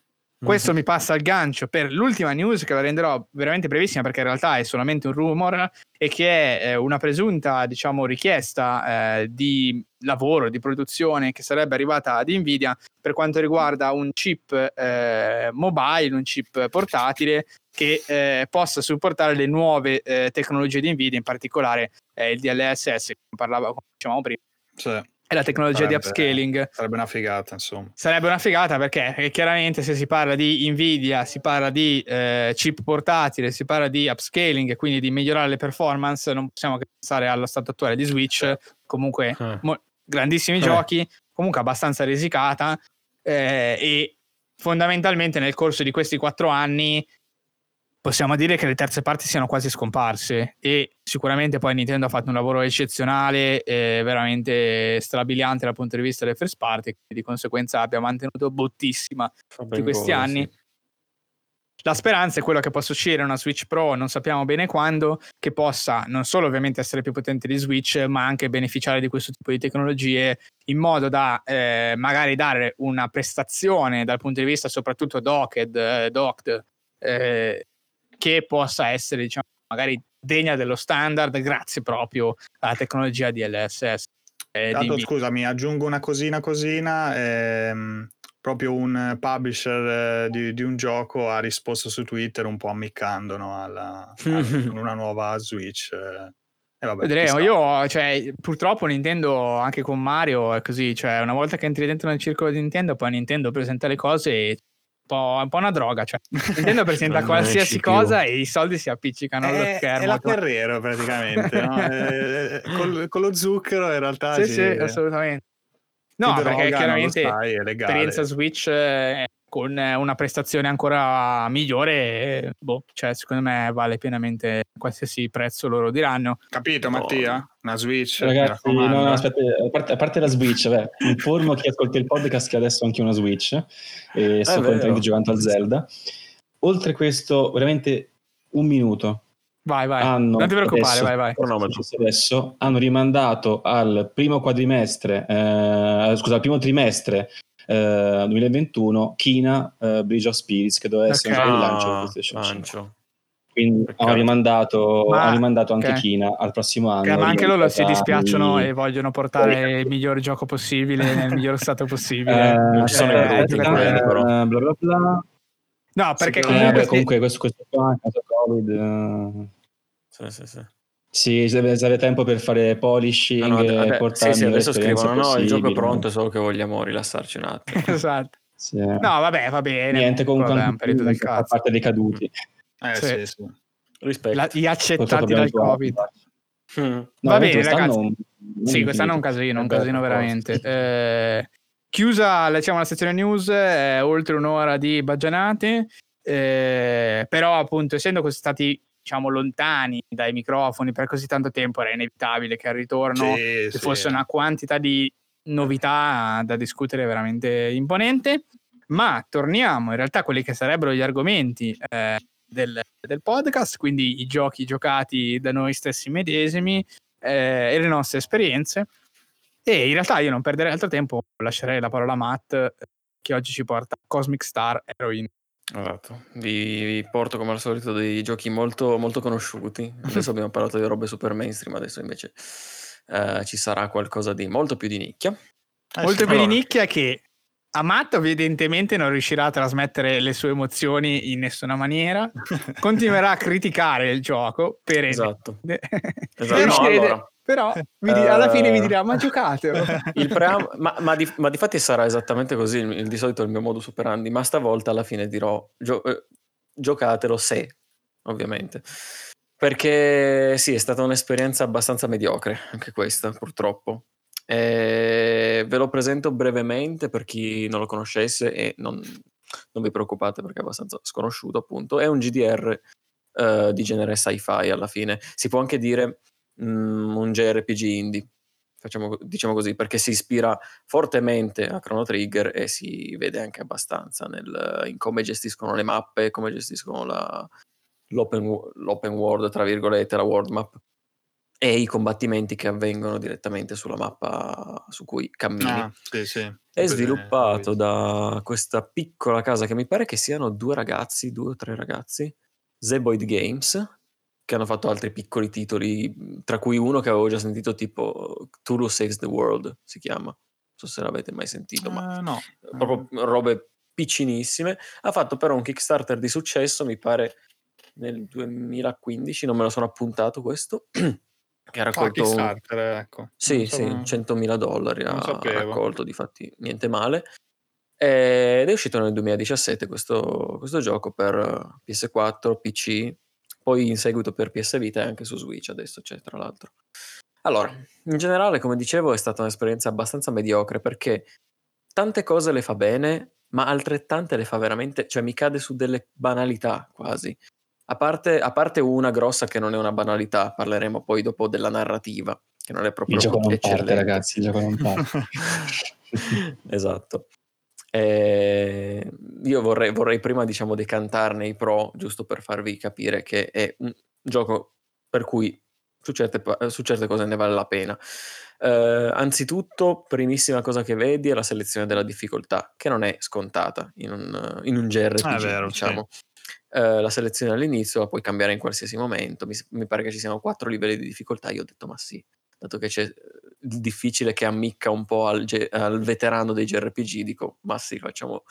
Questo mm-hmm. mi passa al gancio per l'ultima news che la renderò veramente brevissima perché in realtà è solamente un rumor e che è eh, una presunta, diciamo, richiesta eh, di lavoro, di produzione che sarebbe arrivata ad Nvidia per quanto riguarda un chip eh, mobile, un chip portatile che eh, possa supportare le nuove eh, tecnologie di Nvidia, in particolare eh, il DLSS, come, parlava, come dicevamo prima. Sì è la tecnologia sarebbe, di upscaling. Sarebbe una figata, insomma. Sarebbe una figata perché, perché chiaramente se si parla di Nvidia, si parla di eh, chip portatile, si parla di upscaling e quindi di migliorare le performance, non possiamo che pensare allo stato attuale di Switch, comunque eh. mo- grandissimi eh. giochi, comunque abbastanza risicata eh, e fondamentalmente nel corso di questi quattro anni possiamo dire che le terze parti siano quasi scomparse e sicuramente poi Nintendo ha fatto un lavoro eccezionale e veramente strabiliante dal punto di vista delle first party e di conseguenza abbia mantenuto bottissima tutti questi buono, anni. Sì. La speranza è quella che possa uscire una Switch Pro, non sappiamo bene quando, che possa non solo ovviamente essere più potente di Switch, ma anche beneficiare di questo tipo di tecnologie in modo da eh, magari dare una prestazione dal punto di vista soprattutto docked, eh, docked eh, che possa essere, diciamo, magari degna dello standard grazie proprio alla tecnologia DLSS. Eh, Tanto, scusami, aggiungo una cosina cosina. Ehm, proprio un publisher eh, di, di, un gioco ha risposto su Twitter un po' ammiccando no, alla, con una nuova Switch. Eh vabbè, Vedremo, io cioè, purtroppo Nintendo anche con Mario è così, cioè una volta che entri dentro nel circolo di Nintendo poi Nintendo presenta le cose e po', un po' una droga. Cioè. Nintendo presenta qualsiasi cosa e i soldi si appiccicano allo schermo. È la Ferrero praticamente, no? Eh, con, con, lo zucchero in realtà. Sì, sì, assolutamente. No, perché chiaramente l'esperienza Switch eh, con una prestazione ancora migliore, boh, cioè secondo me vale pienamente qualsiasi prezzo loro diranno. Capito no. Mattia? Una Switch? Ragazzi, no, aspetta, a parte, a parte, la Switch, beh, informo chi ascolta il podcast che adesso ho anche una Switch e sto continuando giocando al Zelda. Oltre questo, veramente un minuto. Vai, vai. Hanno non ti preoccupare, adesso, vai, vai. Adesso hanno rimandato al primo quadrimestre, eh, scusa, al primo trimestre eh, 2021 Kina uh, Bridge of Spirits che doveva essere okay. il lancio di PlayStation 5 quindi hanno rimandato, ma, rimandato, anche okay. Kina al prossimo anno ma anche loro si dispiacciono e vogliono portare il miglior gioco possibile nel miglior stato possibile. eh, non sono eh, eh, bla bla bla. No perché comunque, eh, comunque questo, questo qua caso covid uh... sì sì sì sì, deve avere tempo per fare polishing no, no, e portare sì, sì, adesso scrivono no, il gioco è pronto, solo che vogliamo rilassarci un attimo. esatto. Sì. No, vabbè, va bene. Niente, comunque vabbè, un periodo del cazzo. A parte dei caduti. Eh, sì, sì. sì. Rispetto. La, gli accettati dal Covid. Mm. No, va bene, ragazzi. Un... Sì, quest'anno è un casino, un casino veramente. Eh, chiusa diciamo, la sezione news, eh, oltre un'ora di baggianate, eh, però appunto essendo stati diciamo lontani dai microfoni per così tanto tempo era inevitabile che al ritorno sì, ci sì. fosse una quantità di novità da discutere veramente imponente. Ma torniamo in realtà a quelli che sarebbero gli argomenti eh, del, del, podcast quindi i giochi giocati da noi stessi medesimi eh, e le nostre esperienze. E in realtà io non perderei altro tempo lascerei la parola a Matt che oggi ci porta Cosmic Star Heroine Esatto, vi, vi porto come al solito dei giochi molto, molto conosciuti. Adesso abbiamo parlato di robe super mainstream, adesso invece eh, ci sarà qualcosa di molto più di nicchia. Eh, molto più allora. di nicchia che Amato evidentemente non riuscirà a trasmettere le sue emozioni in nessuna maniera, continuerà a criticare il gioco per esatto. esatto. No, allora, però di, alla fine mi dirà ma giocatelo pream- ma, ma, di, ma di fatti sarà esattamente così il, il, di solito è il mio modo superandi ma stavolta alla fine dirò gio- eh, giocatelo se ovviamente. Perché sì è stata un'esperienza abbastanza mediocre anche questa purtroppo. E ve lo presento brevemente per chi non lo conoscesse e non, non vi preoccupate perché è abbastanza sconosciuto appunto. È un GDR eh, di genere sci-fi alla fine. Si può anche dire mh, un JRPG indie, facciamo, diciamo così, perché si ispira fortemente a Chrono Trigger e si vede anche abbastanza nel, in come gestiscono le mappe, come gestiscono la, l'open, l'open world, tra virgolette, la world map e i combattimenti che avvengono direttamente sulla mappa su cui cammini. Ah, sì, sì. È sviluppato da questa piccola casa che mi pare che siano due ragazzi, due o tre ragazzi, Zeboid Games, che hanno fatto altri piccoli titoli, tra cui uno che avevo già sentito tipo Tulu Saves the World, si chiama. Non so se l'avete mai sentito, uh, ma eh, no. proprio robe piccinissime. Ha fatto però un Kickstarter di successo, mi pare nel 2015, non me lo sono appuntato questo. che ha ah, raccolto ah, Kickstarter, ecco. Sì, so... sì, 100.000 dollari ha, ha raccolto, di fatti niente male. Ed è uscito nel 2017 questo, questo gioco per PS4, PC, poi in seguito per PS Vita e anche su Switch adesso c'è tra l'altro. Allora, in generale, come dicevo, è stata un'esperienza abbastanza mediocre perché tante cose le fa bene, ma altrettante le fa veramente, cioè mi cade su delle banalità quasi. A parte, a parte una grossa che non è una banalità, parleremo poi dopo della narrativa, che non è proprio... Il gioco non parte, ragazzi, il gioco non parte. esatto. Eh, io vorrei, vorrei, prima, diciamo, decantarne i pro, giusto per farvi capire che è un gioco per cui su certe, su certe cose ne vale la pena. Eh, anzitutto, primissima cosa che vedi è la selezione della difficoltà, che non è scontata in un, in un JRPG, ah, vero, diciamo. Sì. Eh, la selezione all'inizio la puoi cambiare in qualsiasi momento. Mi, mi, pare che ci siano quattro livelli di difficoltà. Io ho detto, ma sì, dato che c'è difficile che ammicca un po' al, ge- al veterano dei JRPG, dico, ma sì, facciamo,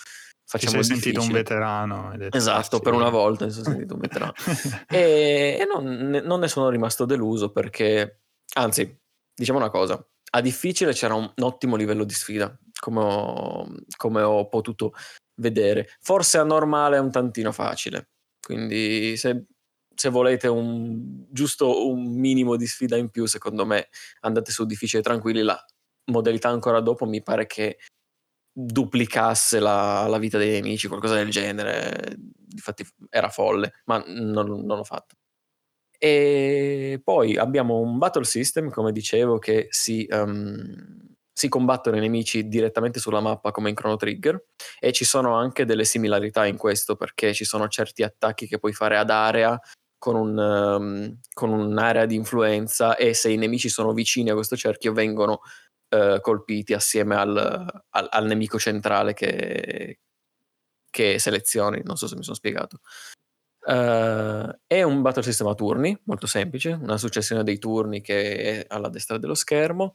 facciamo Ti sei sentito un veterano. detto, Esatto, "Ah, per sì." una volta mi sono sentito un veterano. E, e non, ne, non ne sono rimasto deluso perché, anzi, diciamo una cosa, a difficile c'era un, un ottimo livello di sfida, come ho, come ho potuto vedere. Forse a normale è un tantino facile, quindi se, se volete un, giusto un minimo di sfida in più, secondo me andate su difficile tranquilli. La modalità ancora dopo mi pare che duplicasse la, la vita dei nemici, qualcosa del genere. Infatti era folle, ma non, non l'ho fatto. E poi abbiamo un battle system, come dicevo, che si, um, si combattono i nemici direttamente sulla mappa come in Chrono Trigger e ci sono anche delle similarità in questo perché ci sono certi attacchi che puoi fare ad area con, un, um, con un'area di influenza e se i nemici sono vicini a questo cerchio vengono uh, colpiti assieme al, al, al nemico centrale che, che selezioni. Non so se mi sono spiegato. Uh, è un battle system a turni, molto semplice, una successione dei turni che è alla destra dello schermo.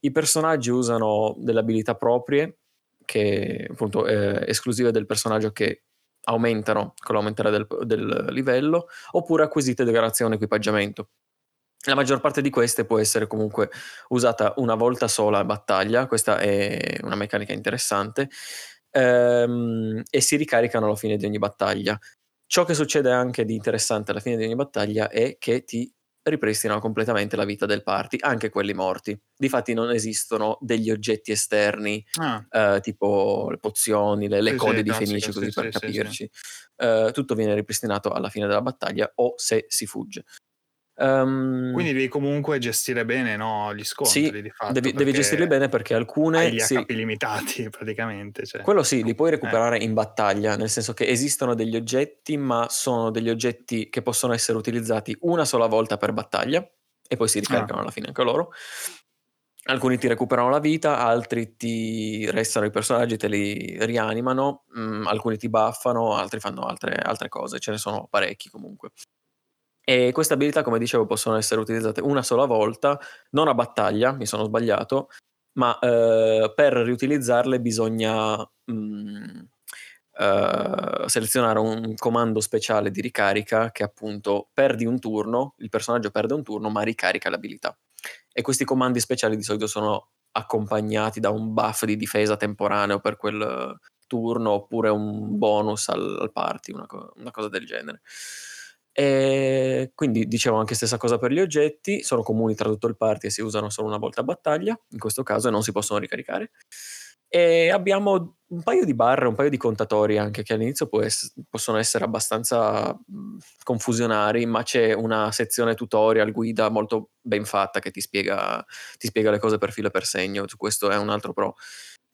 I personaggi usano delle abilità proprie, che appunto eh, esclusive del personaggio che aumentano con l'aumentare del, del livello, oppure acquisite grazie a equipaggiamento. La maggior parte di queste può essere comunque usata una volta sola a battaglia, questa è una meccanica interessante, ehm, e si ricaricano alla fine di ogni battaglia. Ciò che succede anche di interessante alla fine di ogni battaglia è che ti ripristinano completamente la vita del party, anche quelli morti. Difatti non esistono degli oggetti esterni, Ah, eh, tipo le pozioni, le, le Sì, code sì, di Fenice, così sì, per sì, sì, capirci. Eh, tutto viene ripristinato alla fine della battaglia o se si fugge. Ehm, quindi devi comunque gestire bene no, gli scontri sì, di fatto. devi, devi gestirli bene perché alcune... Hai gli sì, HP limitati praticamente. Cioè. quello sì, li puoi Eh. recuperare in battaglia, nel senso che esistono degli oggetti, ma sono degli oggetti che possono essere utilizzati una sola volta per battaglia e poi si ricaricano alla fine anche loro. Alcuni ti recuperano la vita, altri ti restano i personaggi, te li rianimano, mm, alcuni ti buffano, altri fanno altre, altre cose, ce ne sono parecchi comunque. E queste abilità, come dicevo, possono essere utilizzate una sola volta, non a battaglia, mi sono sbagliato, ma eh, per riutilizzarle bisogna mm, eh, selezionare un comando speciale di ricarica che appunto perdi un turno, il personaggio perde un turno ma ricarica l'abilità. E questi comandi speciali di solito sono accompagnati da un buff di difesa temporaneo per quel turno oppure un bonus al, al party, una, co- una cosa del genere. E quindi dicevo anche stessa cosa per gli oggetti, sono comuni tra tutto il party e si usano solo una volta a battaglia, in questo caso, e non si possono ricaricare. E abbiamo un paio di barre, un paio di contatori anche che all'inizio ess- possono essere abbastanza mh, confusionari, ma c'è una sezione tutorial, guida molto ben fatta che ti spiega, ti spiega le cose per filo e per segno. Questo è un altro pro.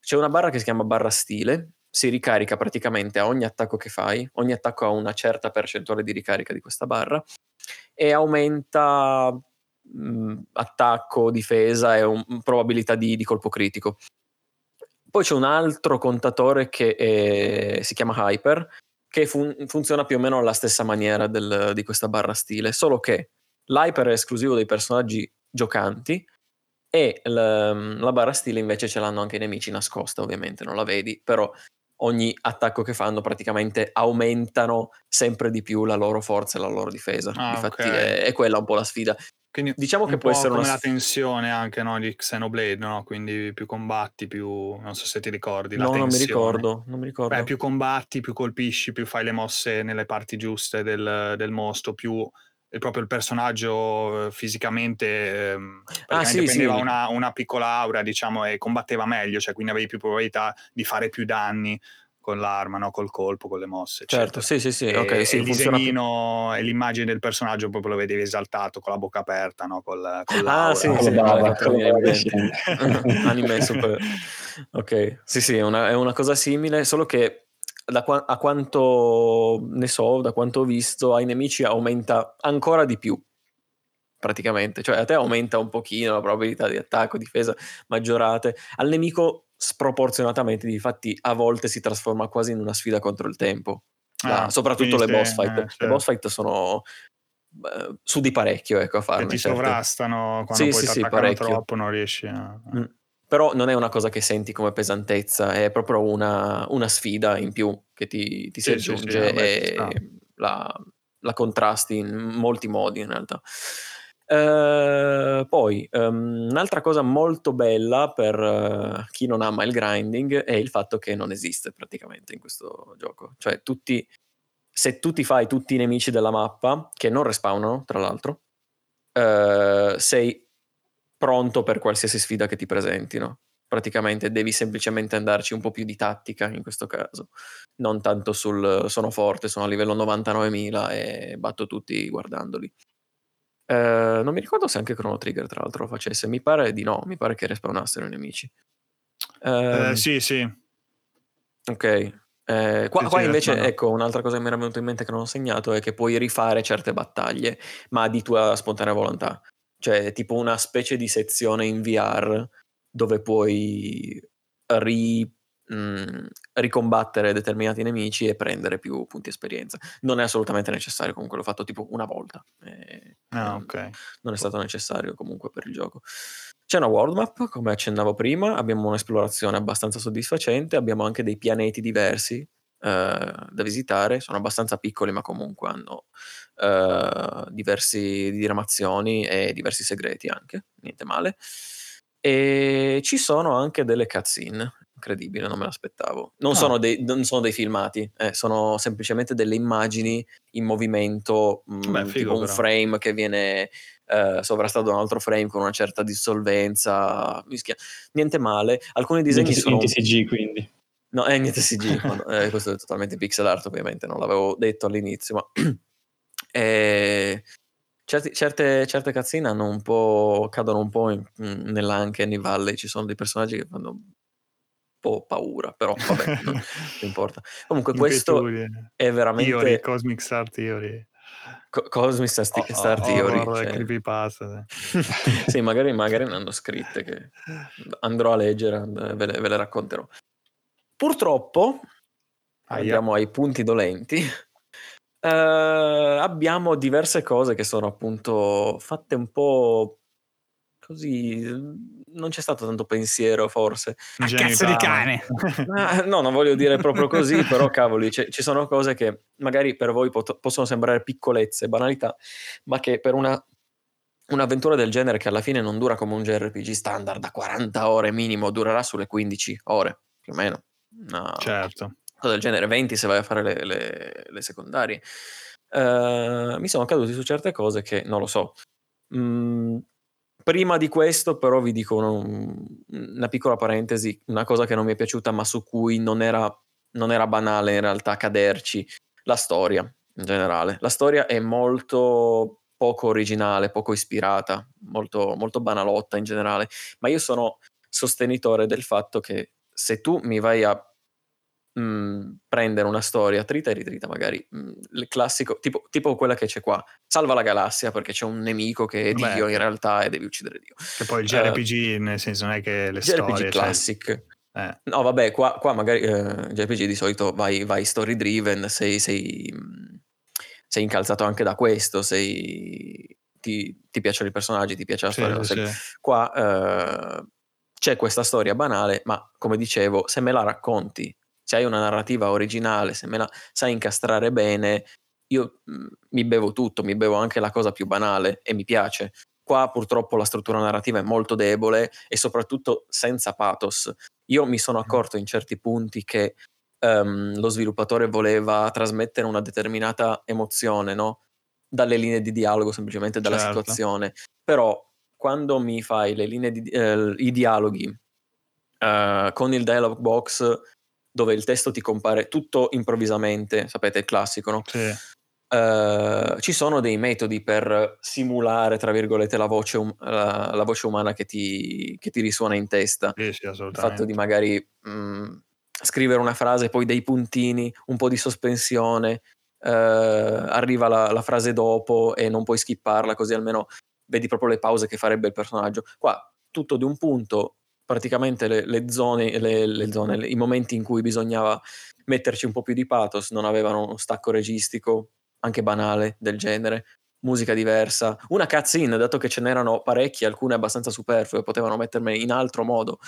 C'è una barra che si chiama barra stile, si ricarica praticamente a ogni attacco che fai, ogni attacco ha una certa percentuale di ricarica di questa barra e aumenta mh, attacco, difesa e un- probabilità di, di colpo critico. Poi c'è un altro contatore che è- si chiama Hyper, che fun- funziona più o meno alla stessa maniera del- di questa barra stile, solo che l'Hyper è esclusivo dei personaggi giocanti e l- la barra stile invece ce l'hanno anche i nemici nascosta, ovviamente non la vedi, però ogni attacco che fanno praticamente aumentano sempre di più la loro forza e la loro difesa. Ah, Infatti ok. è, è quella un po' la sfida. Quindi Diciamo che può essere come una la tensione anche no, di Xenoblade, no? quindi più combatti, più non so se ti ricordi la No, non mi ricordo, non mi ricordo. Beh, più combatti, più colpisci, più fai le mosse nelle parti giuste del, del mostro, più proprio il personaggio eh, fisicamente ehm, Ah, sì, prendeva sì. Una, una piccola aura, diciamo, e combatteva meglio, cioè quindi avevi più probabilità di fare più danni con l'arma, no? col colpo, con le mosse, Certo, eccetera. sì, sì, sì, E, ok, sì, e il più- disegnino e l'immagine del personaggio proprio lo vedevi esaltato con la bocca aperta, no? Col, con Ah, sì, sì. Anime super. Ok, sì, sì, è una, è una cosa simile, solo che da qua- a quanto ne so, da quanto ho visto, ai nemici aumenta ancora di più, praticamente. Cioè a te aumenta un pochino la probabilità di attacco, difesa maggiorate, al nemico sproporzionatamente, difatti a volte si trasforma quasi in una sfida contro il tempo. Ah, soprattutto quindi le boss fight. eh, Le certo. boss fight sono su di parecchio ecco, a farne. Che ti certe. sovrastano quando Sì, poi sì, ti sì, attaccano parecchio. troppo, non riesci a... Mm. Però non è una cosa che senti come pesantezza, è proprio una, una sfida in più che ti, ti si Sì, sì, sì, aggiunge e la, la contrasti in molti modi in realtà. Eh, poi ehm, un'altra cosa molto bella per eh, chi non ama il grinding è il fatto che non esiste praticamente in questo gioco. Cioè, tutti, se tu ti fai tutti i nemici della mappa, che non respawnano, tra l'altro, eh, sei pronto per qualsiasi sfida che ti presentino. Praticamente devi semplicemente andarci un po' più di tattica in questo caso, non tanto sul sono forte, sono a livello 99.000 e batto tutti guardandoli. Eh, non mi ricordo se anche Chrono Trigger tra l'altro lo facesse, mi pare di no, mi pare che respawnassero i nemici. Ehm, Eh, sì, sì. Ok. Eh, qua, qua invece, ecco, un'altra cosa che mi era venuta in mente che non ho segnato è che puoi rifare certe battaglie, ma di tua spontanea volontà. Cioè, tipo una specie di sezione in VR dove puoi ri- mh, ricombattere determinati nemici e prendere più punti esperienza. Non è assolutamente necessario, comunque l'ho fatto tipo una volta. Eh, Ah, non- ok. non è stato necessario comunque per il gioco. C'è una world map, come accennavo prima, abbiamo un'esplorazione abbastanza soddisfacente, abbiamo anche dei pianeti diversi eh, da visitare, sono abbastanza piccoli ma comunque hanno eh, diversi diramazioni e diversi segreti anche, niente male. E ci sono anche delle cutscene, incredibile, non me l'aspettavo. Non, Ah. sono, dei, non sono dei filmati, eh, sono semplicemente delle immagini in movimento, mh, Beh, figo un però. frame che viene eh, sovrastato da un altro frame con una certa dissolvenza, mischia- niente male. Alcuni disegni Niente, sono... niente CG quindi. No, è niente CG, ma eh, questo è totalmente pixel art ovviamente, non l'avevo detto all'inizio, ma eh, certi- certe, certe cazzine hanno un po', cadono un po' in, in- nell'Uncanny Valley, ci sono dei personaggi che fanno un po' paura, però vabbè, non, non importa. Comunque questo è veramente Theory, Cosmic Star Theory. Co- Cosmic Star, O- Star Theory. horror, cioè- creepypasta. sì. magari, magari ne hanno scritte che andrò a leggere, ve le, ve le racconterò. Purtroppo, Aia. andiamo ai punti dolenti. Eh, abbiamo diverse cose che sono appunto fatte un po' così. Non c'è stato tanto pensiero, forse. A cazzo di cane. Ah, no, non voglio dire proprio così, però cavoli, c'è- ci sono cose che magari per voi pot- possono sembrare piccolezze, banalità, ma che per una, un'avventura del genere che alla fine non dura come un JRPG standard da 40 ore minimo, durerà sulle 15 ore, più o meno. Una Certo. Cosa del genere, 20 se vai a fare le, le- le secondarie. Eh, mi sono caduti su certe cose che non lo so. Mm, prima di questo, però, vi dico un- una piccola parentesi, una cosa che non mi è piaciuta, ma su cui non era, non era banale in realtà caderci, la storia in generale. La storia è molto poco originale, poco ispirata, molto, molto banalotta in generale, ma io sono sostenitore del fatto che se tu mi vai a mh, prendere una storia trita e ritrita, magari mh, il classico, tipo, tipo quella che c'è qua, salva la galassia perché c'è un nemico che è Beh. Dio in realtà e devi uccidere Dio. Che poi il Eh, JRPG, nel senso, non è che le JRPG storie... cioè- classic. eh, No, vabbè, qua, qua magari eh, JRPG di solito vai, vai story driven, sei, sei, sei incalzato anche da questo, sei, ti, ti piacciono i personaggi, ti piace la storia. sì, sì. Qua eh, c'è questa storia banale, ma come dicevo, se me la racconti, se hai una narrativa originale, se me la sai incastrare bene, io mh, mi bevo tutto, mi bevo anche la cosa più banale e mi piace. Qua purtroppo la struttura narrativa è molto debole e soprattutto senza pathos. Io mi sono accorto in certi punti che ehm, lo sviluppatore voleva trasmettere una determinata emozione, no? Dalle linee di dialogo, semplicemente dalla Certo. situazione. Però quando mi fai le linee di, eh, i dialoghi eh, con il dialog box dove il testo ti compare tutto improvvisamente, sapete il classico, no? Sì. Eh, ci sono dei metodi per simulare, tra virgolette, la voce, um- la, la voce umana che ti, che ti risuona in testa. Sì, sì, Il fatto di magari mh, scrivere una frase, poi dei puntini, un po' di sospensione, eh, arriva la, la frase dopo e non puoi skipparla, così almeno vedi proprio le pause che farebbe il personaggio. Qua tutto di un punto, praticamente le, le zone, le, le zone, i momenti in cui bisognava metterci un po' più di pathos non avevano uno stacco registico, anche banale del genere. musica diversa, una cutscene, dato che ce n'erano parecchie, alcune abbastanza superflue, potevano mettermi in altro modo.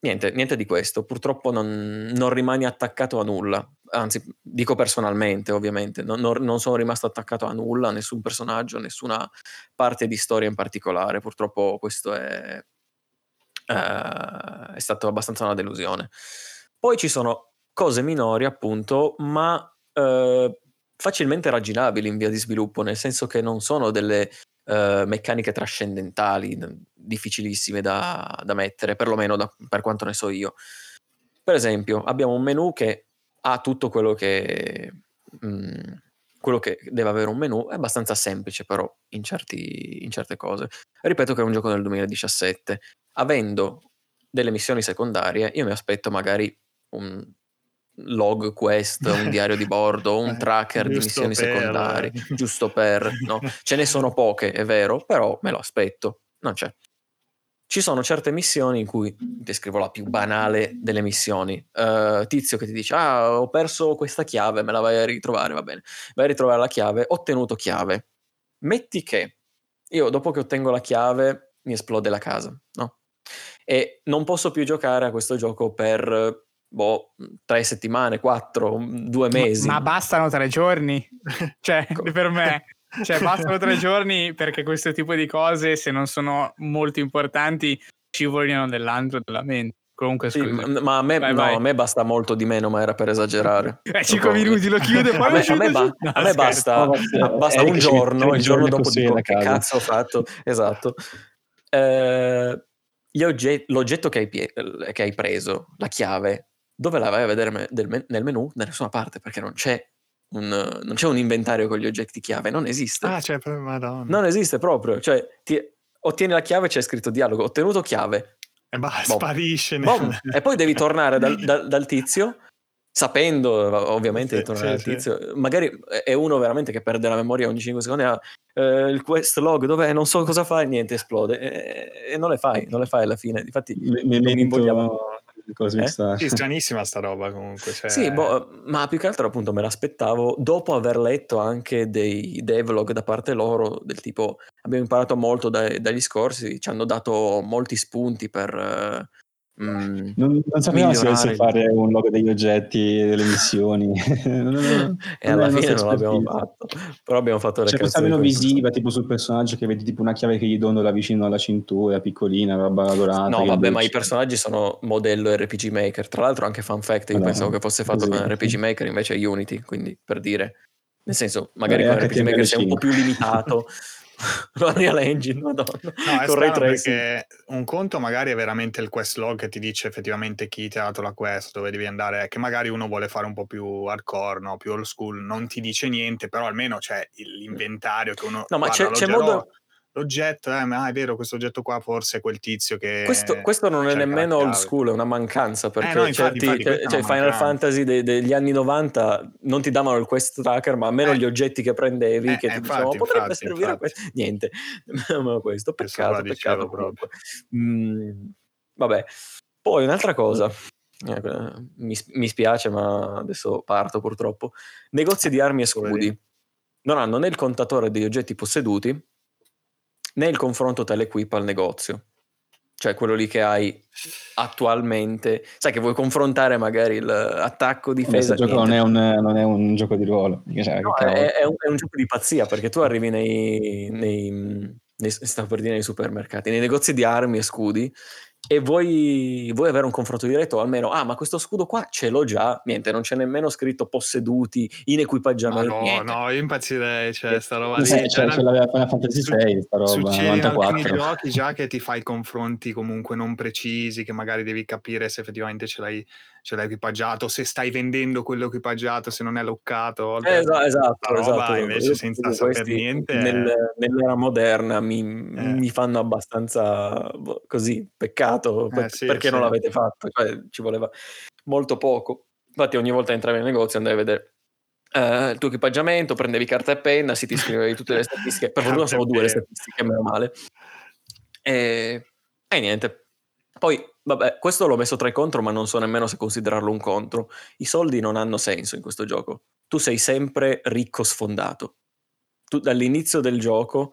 Niente, niente di questo, purtroppo non, non rimani attaccato a nulla, anzi dico personalmente ovviamente, non, non, non, sono rimasto attaccato a nulla, a nessun personaggio, a nessuna parte di storia in particolare, purtroppo questo è, uh, è stato abbastanza una delusione. Poi ci sono cose minori appunto, ma uh, facilmente ragginabili in via di sviluppo, nel senso che non sono delle uh, meccaniche trascendentali, difficilissime da, da mettere, perlomeno da, per quanto ne so io. Per esempio, abbiamo un menu che ha tutto quello che, mh, mm, quello che deve avere un menu, è abbastanza semplice però in, certi, in certe cose. Ripeto che è un gioco del 2017. Avendo delle missioni secondarie, io mi aspetto magari un log quest, un diario di bordo, un tracker di missioni per... secondarie, giusto per... No? Ce ne sono poche, è vero, però me lo aspetto, non c'è. Ci sono certe missioni in cui, descrivo la più banale delle missioni, uh, tizio che ti dice, ah, ho perso questa chiave, me la vai a ritrovare, va bene. Vai a ritrovare la chiave, ottenuto chiave. Metti che io dopo che ottengo la chiave mi esplode la casa, no? E non posso più giocare a questo gioco per boh, tre settimane, quattro, due mesi. Ma, ma bastano tre giorni? cioè, per me. Cioè, bastano tre giorni perché questo tipo di cose, se non sono molto importanti, ci vogliono dell'altro della mente. Comunque, sì, ma a me, vai, no, vai. a me, basta molto di meno, ma era per esagerare. Eh, 5 minuti lo chiude, poi a me, a me, ba- no, a me basta, no, basta un giorno, il giorno dopo dico che cazzo ho fatto. Esatto. Eh, ogget- l'oggetto che hai, pie- che hai preso, la chiave, dove la vai a vedere me- del- nel menu? Da nessuna parte, perché non c'è un, non c'è un inventario con gli oggetti chiave, non esiste. Ah, cioè, madonna. Non esiste proprio. Cioè, ti, ottieni la chiave, c'è scritto dialogo, ottenuto chiave. E bah, boh. sparisce. Boh. e poi devi tornare dal, dal, dal tizio, sapendo ovviamente sì, di tornare sì, al tizio. Sì. Magari è uno veramente che perde la memoria ogni 5 secondi. Ha eh, il quest log, dov'è? Non so cosa fare, niente, esplode. E, e non le fai, non le fai alla fine. Infatti, mi, mi, mi invogliamo Cosmic eh? Star. Sì, stranissima sta roba comunque. Cioè... Sì, boh, ma più che altro appunto me l'aspettavo dopo aver letto anche dei devlog da parte loro del tipo abbiamo imparato molto dai, dagli scorsi, ci hanno dato molti spunti per Mm, non, non sapevamo se dovesse fare un logo degli oggetti, delle missioni. e alla fine non l'abbiamo fatto. Però abbiamo fatto le C'è questa meno visiva, tipo sul personaggio che vedi tipo una chiave che gli dondola vicino alla cintura, piccolina, roba dorata. No, vabbè, ma i personaggi sono modello RPG Maker. Tra l'altro anche fun fact, io no, pensavo che fosse fatto con RPG Maker, invece è Unity, quindi per dire. Nel senso, magari Beh, con RPG Maker sei un po' più limitato. L'Unreal Engine, madonna. No, è strano perché un conto magari è veramente il quest log che ti dice effettivamente chi ti ha dato la quest, dove devi andare, che magari uno vuole fare un po' più hardcore, no? più old school, non ti dice niente, però almeno c'è l'inventario che uno... No, ma c'è, c'è modo l'oggetto, eh, ma è vero, questo oggetto qua forse è quel tizio che... Questo, questo non è nemmeno old school, è una mancanza, perché eh no, infatti, certi, infatti, cioè, Final Fantasy de, degli anni 90 non ti davano il quest tracker, ma almeno eh. gli oggetti che prendevi, eh, che ti dicevano, potrebbe infatti, servire a questo. Niente, nemmeno questo, peccato, peccato proprio. Mm, vabbè, poi un'altra cosa... Eh, mi, mi spiace, ma adesso parto purtroppo. Negozi di armi e scudi non hanno né il contatore degli oggetti posseduti né il confronto telequip al negozio. Cioè quello lì che hai attualmente, sai che vuoi confrontare magari l'attacco difesa. Questo gioco non è, un, non è, un, gioco di ruolo, cioè, no, è, è, un, è, un, gioco di pazzia perché tu arrivi nei, nei, nei, stavo per dire nei supermercati, nei negozi di armi e scudi e vuoi, vuoi, avere un confronto diretto, almeno, ah, ma questo scudo qua ce l'ho già, niente, non c'è nemmeno scritto posseduti in equipaggiamento. no, niente. no, io impazzirei, cioè, sta roba lì. Sì, cioè, ce l'aveva Final Fantasy 6, sta roba, Succede 94. in giochi già che ti fai confronti comunque non precisi, che magari devi capire se effettivamente ce l'hai ce l'hai equipaggiato, se stai vendendo quello equipaggiato, se non è loccato. Eh, esatto, esatto, roba, esatto. Invece senza sapere niente. Nel, nell'era moderna mi, eh. mi, fanno abbastanza boh, così, peccato, per, eh, sì, perché sì. non l'avete fatto, cioè, ci voleva molto poco. Infatti ogni volta entravi nel negozio andavi a vedere Uh, il tuo equipaggiamento, prendevi carta e penna, si ti scrivevi tutte le statistiche. Per fortuna sono due le statistiche, meno male. E, e niente. Poi Vabbè, questo l'ho messo tra i contro, ma non so nemmeno se considerarlo un contro. I soldi non hanno senso in questo gioco. Tu sei sempre ricco sfondato. tu, dall'inizio del gioco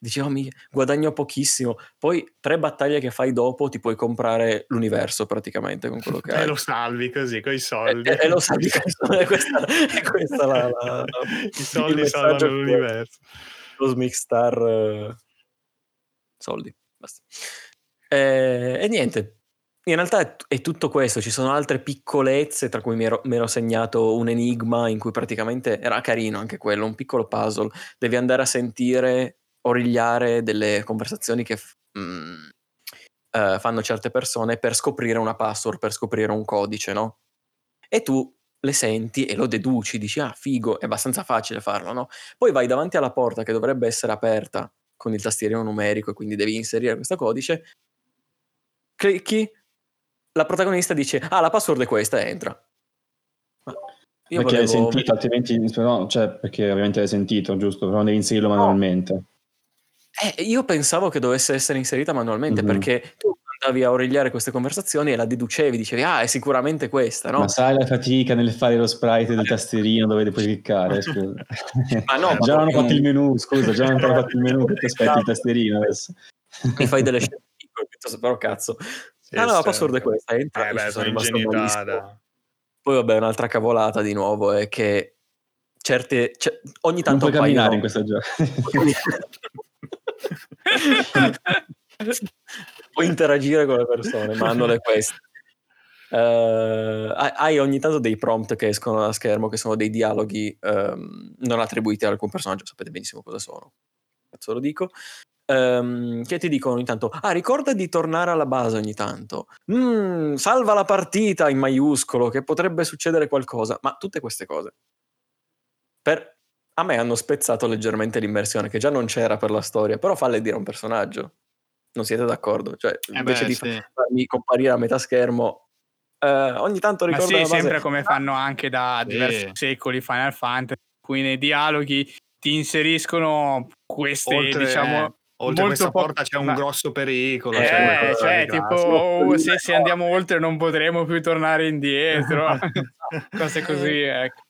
dici oh, mi guadagno pochissimo, poi tre battaglie che fai dopo ti puoi comprare l'universo praticamente con quello che hai. E lo salvi così, con i soldi. E, e lo salvi, è questa, è questa la, la, I soldi salvano l'universo. Lo Star uh, soldi, basta. E, e niente, in realtà è, tutto questo, ci sono altre piccolezze, tra cui mi ero, mi ero, segnato un enigma in cui praticamente era carino anche quello, un piccolo puzzle. Devi andare a sentire, origliare delle conversazioni che mm, uh, fanno certe persone per scoprire una password, per scoprire un codice, no? E tu le senti e lo deduci, dici ah figo, è abbastanza facile farlo, no? Poi vai davanti alla porta che dovrebbe essere aperta con il tastierino numerico e quindi devi inserire questo codice, clicchi, la protagonista dice, ah, la password è questa, e entra. Io perché volevo... hai sentito, altrimenti, no, cioè, perché ovviamente hai sentito, giusto? Però devi inserirlo manualmente. Eh, io pensavo che dovesse essere inserita manualmente, mm-hmm. perché tu andavi a origliare queste conversazioni e la deducevi, dicevi, ah, è sicuramente questa, no? Ma sai la fatica nel fare lo sprite del tastierino dove puoi cliccare, scusa. ma no, già non hanno fatto il menu, scusa, già non hanno fatto il menu, perché aspetti il tastierino adesso. Mi fai delle scelte piccole, però cazzo, Ah no, la password è questa, entra. Eh beh, sono. Poi vabbè, un'altra cavolata di nuovo è che certe... Cioè, ogni tanto non puoi camminare in questa gioco. puoi interagire con le persone, ma hanno le queste. Uh, hai ogni tanto dei prompt che escono da schermo che sono dei dialoghi um, non attribuiti ad alcun personaggio, sapete benissimo cosa sono. Cazzo lo dico ehm, che ti dicono ogni tanto, ah ricorda di tornare alla base ogni tanto, mm, salva la partita in maiuscolo che potrebbe succedere qualcosa, ma tutte queste cose. Per... A me hanno spezzato leggermente l'immersione, che già non c'era per la storia, però falle dire a un personaggio. Non siete d'accordo? Cioè, eh invece beh, di sì. farmi comparire a metà schermo, eh, ogni tanto ricordo Ma sì, sempre come fanno anche da sì. diversi secoli Final Fantasy, cui nei dialoghi ti inseriscono queste, Oltre, diciamo, Oltre a questa po- porta c'è un ma... grosso pericolo. Eh, cioè, cioè tipo, oh, se, se, andiamo oltre non potremo più tornare indietro. Cose così, ecco.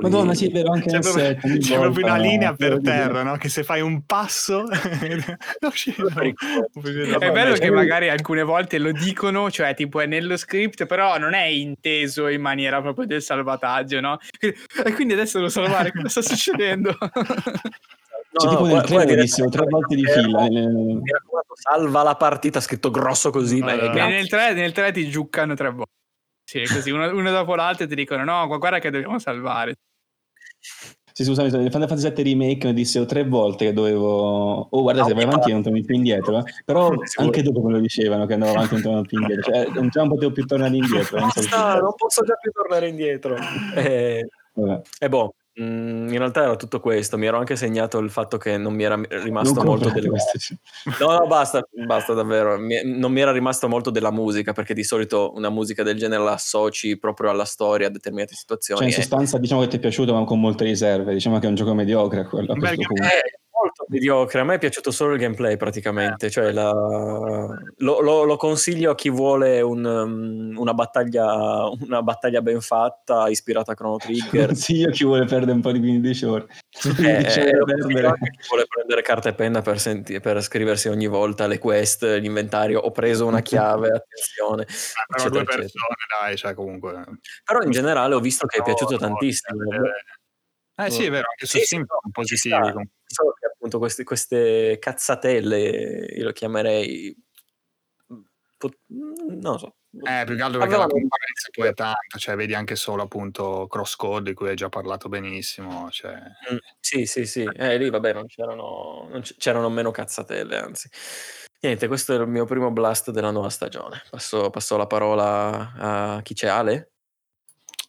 Madonna, sì, è vero, anche c'è, proprio, c'è volta, proprio una linea per terra, no? Che se fai un passo... è bello che magari alcune volte lo dicono, cioè tipo è nello script, però non è inteso in maniera proprio del salvataggio, no? E quindi adesso devo salvare, cosa sta succedendo? C'è tipo nel trailer dissimo tre volte di fila. Mi salva la partita, scritto grosso così. No, no, nel 3 nel 3 ti giuccano tre volte. Sì, così uno, uno dopo l'altro ti dicono no, guarda che dobbiamo salvare. Sì, scusami, nel Final Fantasy VII Remake mi dissero tre volte che dovevo... Oh, guarda, se vai avanti non torni più indietro. Eh. Però anche dopo me lo dicevano che andavo avanti non tornavo più indietro. Cioè, non, non potevo più tornare indietro. Non, so non posso già più tornare indietro. Eh, e boh, Mm, in realtà era tutto questo, mi ero anche segnato il fatto che non mi era rimasto molto delle... No, no, basta, basta davvero, mi, non mi era rimasto molto della musica, perché di solito una musica del genere la associ proprio alla storia, a determinate situazioni. Cioè in sostanza diciamo che ti è piaciuto ma con molte riserve, diciamo che è un gioco mediocre quello. A questo punto. Eh, molto mediocre. A me è piaciuto solo il gameplay praticamente. Cioè la... lo, lo, lo, consiglio a chi vuole un, um, una, battaglia, una, battaglia, ben fatta, ispirata a Chrono Trigger. sì, a chi vuole perdere un po' di 15 ore. Eh, eh, chi vuole prendere carta e penna per, senti- per, scriversi ogni volta le quest, l'inventario. Ho preso una chiave, attenzione. Ah, però due persone, dai, cioè comunque. Però in generale ho visto che è piaciuto no, tantissimo. Eh sì, è vero, anche su sì, Steam sono positivi. Solo che appunto queste, queste cazzatelle, io lo chiamerei... Non lo so. Eh, più che altro perché la concorrenza poi è tanta, cioè vedi anche solo appunto Crosscode di cui hai già parlato benissimo. Cioè... Mm, sì, sì, sì, eh, lì vabbè non c'erano, non c'erano meno cazzatelle, anzi. Niente, questo è il mio primo blast della nuova stagione. Passo, passo la parola a chi c'è, Ale?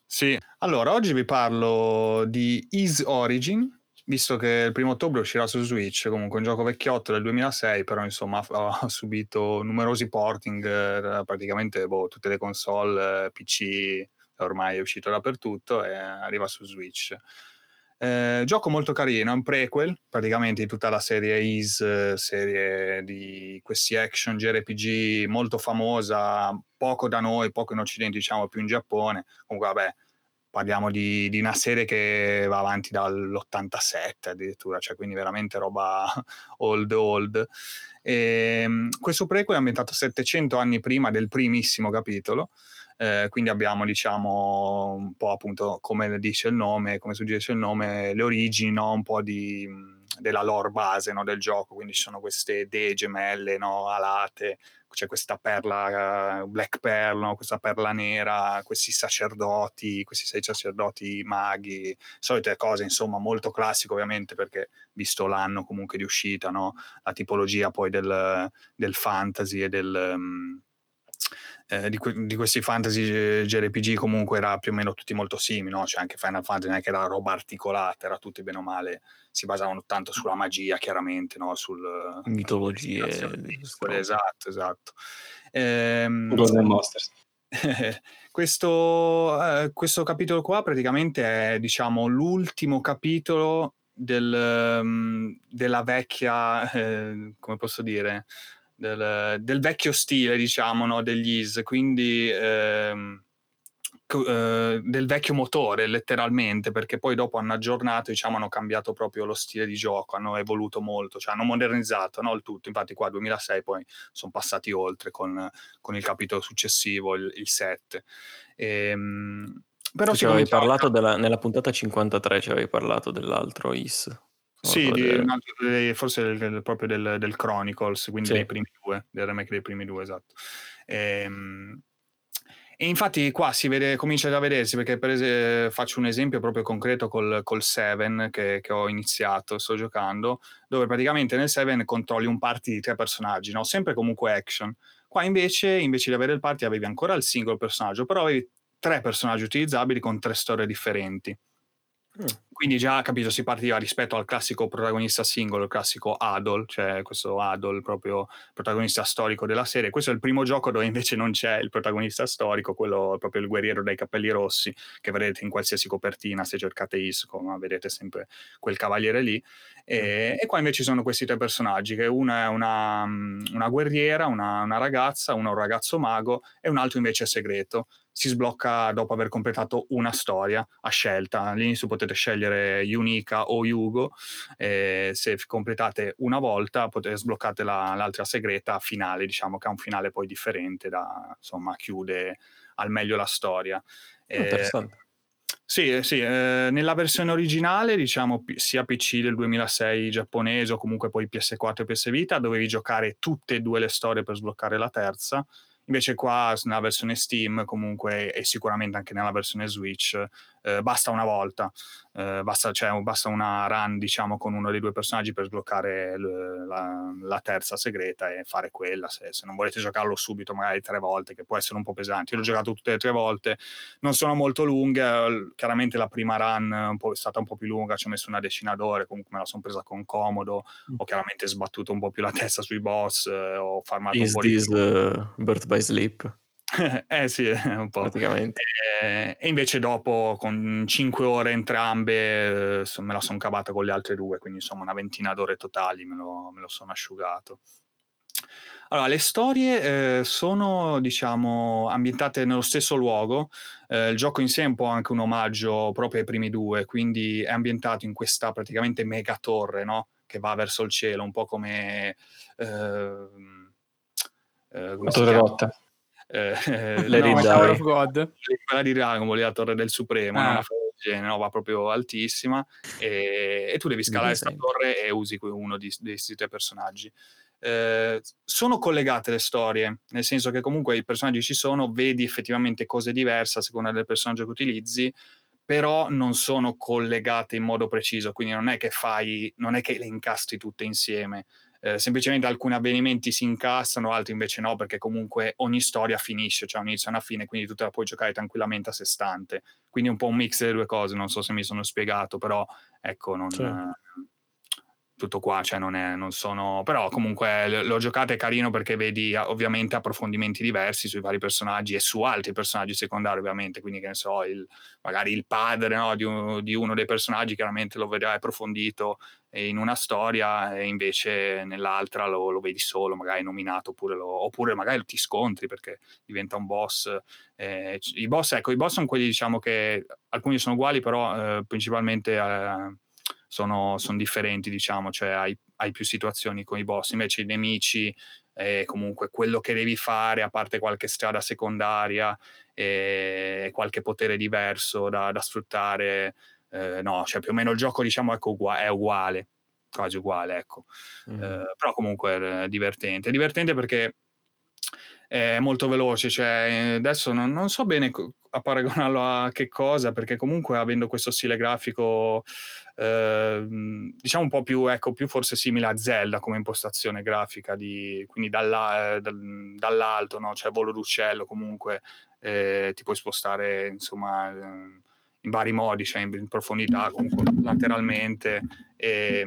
Sì, allora oggi vi parlo di Ease Origin, visto che il primo ottobre uscirà su Switch, comunque un gioco vecchiotto del 2006, però insomma ha, subito numerosi porting, eh, praticamente boh, tutte le console, eh, PC, ormai è uscito dappertutto e arriva su Switch. Eh, gioco molto carino, è un prequel praticamente di tutta la serie Ease, serie di questi action JRPG molto famosa, poco da noi, poco in Occidente, diciamo più in Giappone. Comunque, vabbè, parliamo di, di, una serie che va avanti dall'87 addirittura, cioè quindi veramente roba old old. E, ehm, questo prequel è ambientato 700 anni prima del primissimo capitolo, eh, quindi abbiamo diciamo un po' appunto come dice il nome, come suggerisce il nome, le origini, no? un po' di, della lore base no? del gioco, quindi ci sono queste dee gemelle no? alate, c'è questa perla uh, Black Pearl, no? questa perla nera, questi sacerdoti, questi sei sacerdoti maghi, solite cose insomma molto classiche ovviamente perché visto l'anno comunque di uscita, no? la tipologia poi del, del fantasy e del... Um, eh, di, que- di, questi fantasy JRPG comunque era più o meno tutti molto simili, no? cioè anche Final Fantasy non è che era roba articolata, era tutti bene o male, si basavano tanto sulla magia chiaramente, no? sul mitologie. Esatto, esatto. Ehm, Golden Monsters. questo, eh, questo capitolo qua praticamente è diciamo l'ultimo capitolo del, um, della vecchia, eh, come posso dire, del, del vecchio stile, diciamo, no? degli Is, quindi ehm, eh, del vecchio motore, letteralmente, perché poi dopo hanno aggiornato, diciamo, hanno cambiato proprio lo stile di gioco, hanno evoluto molto, cioè hanno modernizzato no? il tutto. Infatti qua 2006 poi sono passati oltre con, con il capitolo successivo, il, il 7. Ehm, però ci avevi parlato della, nella puntata 53 ci avevi parlato dell'altro IS. Sì, di, altro, forse del, proprio del, del, Chronicles, quindi sì. dei primi due, del remake dei primi due, esatto. E, ehm, e infatti qua si vede, comincia già a vedersi, perché per esempio faccio un esempio proprio concreto col, col Seven che, che, ho iniziato, sto giocando, dove praticamente nel Seven controlli un party di tre personaggi, no? sempre comunque action. Qua invece, invece di avere il party, avevi ancora il singolo personaggio, però avevi tre personaggi utilizzabili con tre storie differenti. Mm. Quindi già capito, si partiva rispetto al classico protagonista singolo, il classico Adol, cioè questo Adol proprio protagonista storico della serie. Questo è il primo gioco dove invece non c'è il protagonista storico, quello proprio il guerriero dai capelli rossi, che vedete in qualsiasi copertina, se cercate Isco, vedete sempre quel cavaliere lì. E, mm. e, qua invece ci sono questi tre personaggi, che una è una, una guerriera, una, una ragazza, uno è un ragazzo mago e un altro invece è segreto si sblocca dopo aver completato una storia a scelta. All'inizio potete scegliere Unica o Yugo, e se completate una volta potete sbloccare la, l'altra segreta finale, diciamo che ha un finale poi differente, da, insomma chiude al meglio la storia. Interessante. Sì, sì eh, nella versione originale, diciamo sia PC del 2006 giapponese o comunque poi PS4 e PS Vita, dovevi giocare tutte e due le storie per sbloccare la terza Invece qua nella versione Steam comunque e sicuramente anche nella versione Switch eh, basta una volta, eh, basta, cioè, basta, una run diciamo con uno dei due personaggi per sbloccare l- la, la, terza segreta e fare quella, se, se, non volete giocarlo subito magari tre volte che può essere un po' pesante. Io l'ho giocato tutte e tre volte, non sono molto lunghe, chiaramente la prima run è stata un po' più lunga, ci ho messo una decina d'ore, comunque me la sono presa con comodo, mm. ho chiaramente sbattuto un po' più la testa sui boss, eh, ho farmato Is un po' this, di... Uh, Birth by Sleep? eh sì, un po'. Praticamente. E, e invece dopo, con 5 ore entrambe, eh, me la sono cavata con le altre due, quindi insomma una ventina d'ore totali me lo, me lo sono asciugato. Allora, le storie eh, sono, diciamo, ambientate nello stesso luogo. Eh, il gioco in sé è un po' anche un omaggio proprio ai primi due, quindi è ambientato in questa praticamente mega torre, no? Che va verso il cielo, un po' come... Eh, eh, come torre rotta eh, no, Tower of God. quella di Dragon Ball, la torre del Supremo, ah. genere, no? va proprio altissima e, e tu devi scalare questa torre e usi uno di, di questi tre personaggi. Eh, sono collegate le storie, nel senso che comunque i personaggi ci sono, vedi effettivamente cose diverse a seconda del personaggio che utilizzi, però non sono collegate in modo preciso, quindi non è che fai, non è che le incastri tutte insieme eh, semplicemente alcuni avvenimenti si incassano, altri invece no, perché comunque ogni storia finisce, cioè un inizio e una fine, quindi tu te la puoi giocare tranquillamente a sé stante. Quindi un po' un mix delle due cose, non so se mi sono spiegato, però ecco, non, sì. tutto qua, cioè non, è, non sono... però comunque l'ho giocato è carino perché vedi ovviamente approfondimenti diversi sui vari personaggi e su altri personaggi secondari ovviamente, quindi che ne so, il, magari il padre no, di, un, di, uno dei personaggi chiaramente lo vedrai approfondito in una storia e invece nell'altra lo, lo vedi solo, magari nominato oppure, lo, oppure magari ti scontri perché diventa un boss. Eh, I boss, ecco, i boss sono quelli diciamo che alcuni sono uguali però eh, principalmente... Eh, sono, sono differenti, diciamo, cioè hai, hai, più situazioni con i boss, invece i nemici comunque quello che devi fare, a parte qualche strada secondaria e qualche potere diverso da, da sfruttare, eh, no, cioè più o meno il gioco diciamo ecco, è uguale, quasi uguale, ecco. Mm. Eh, però comunque è divertente, è divertente perché è molto veloce, cioè adesso non, non so bene a paragonarlo a che cosa, perché comunque avendo questo stile grafico eh, diciamo un po' più, ecco, più forse simile a Zelda come impostazione grafica, di, quindi dalla, eh, dal, dall'alto, no? cioè volo d'uccello comunque, eh, ti puoi spostare insomma eh, in vari modi, cioè in, profondità, comunque lateralmente e,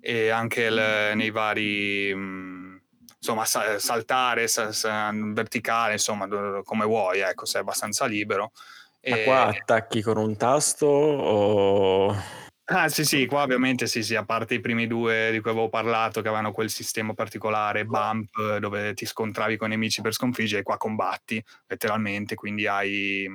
e anche il, nei vari insomma, saltare, verticale, insomma, come vuoi, ecco, sei abbastanza libero. Ma qua attacchi con un tasto o... Ah sì sì, qua ovviamente sì sì, a parte i primi due di cui avevo parlato che avevano quel sistema particolare, bump, dove ti scontravi con i nemici per sconfiggere, qua combatti letteralmente, quindi hai...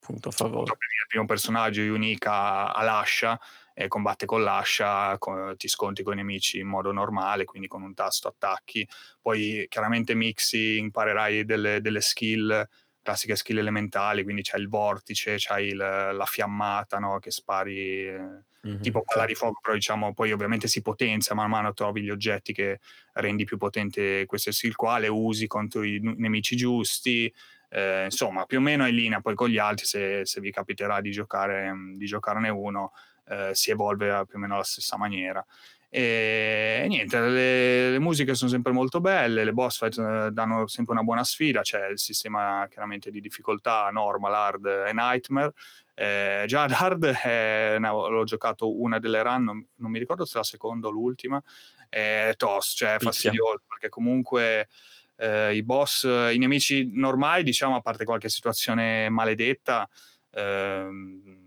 Punto a favore. Il primo personaggio, Unica, ha l'ascia, e combatte con l'ascia, con, ti scontri con i nemici in modo normale, quindi con un tasto attacchi. Poi chiaramente mixi, imparerai delle, delle skill, classiche skill elementali, quindi c'è il vortice, c'hai il, la fiammata no? che spari... Mm-hmm, tipo palla di fuoco, però diciamo poi ovviamente si potenzia man mano trovi gli oggetti che rendi più potente questo skill qua, le usi contro i nemici giusti, eh, insomma più o meno è in linea poi con gli altri se, se vi capiterà di, giocare, di giocarne uno eh, si evolve più o meno alla stessa maniera. E niente, le, le, musiche sono sempre molto belle, le boss fight eh, danno sempre una buona sfida, c'è il sistema chiaramente di difficoltà normal, hard e nightmare. Eh, già ad hard eh, no, l'ho giocato una delle run, non, non, mi ricordo se la seconda o l'ultima, è toss, cioè Picchia. fastidioso perché comunque eh, i boss, i nemici normali, diciamo, a parte qualche situazione maledetta, ehm,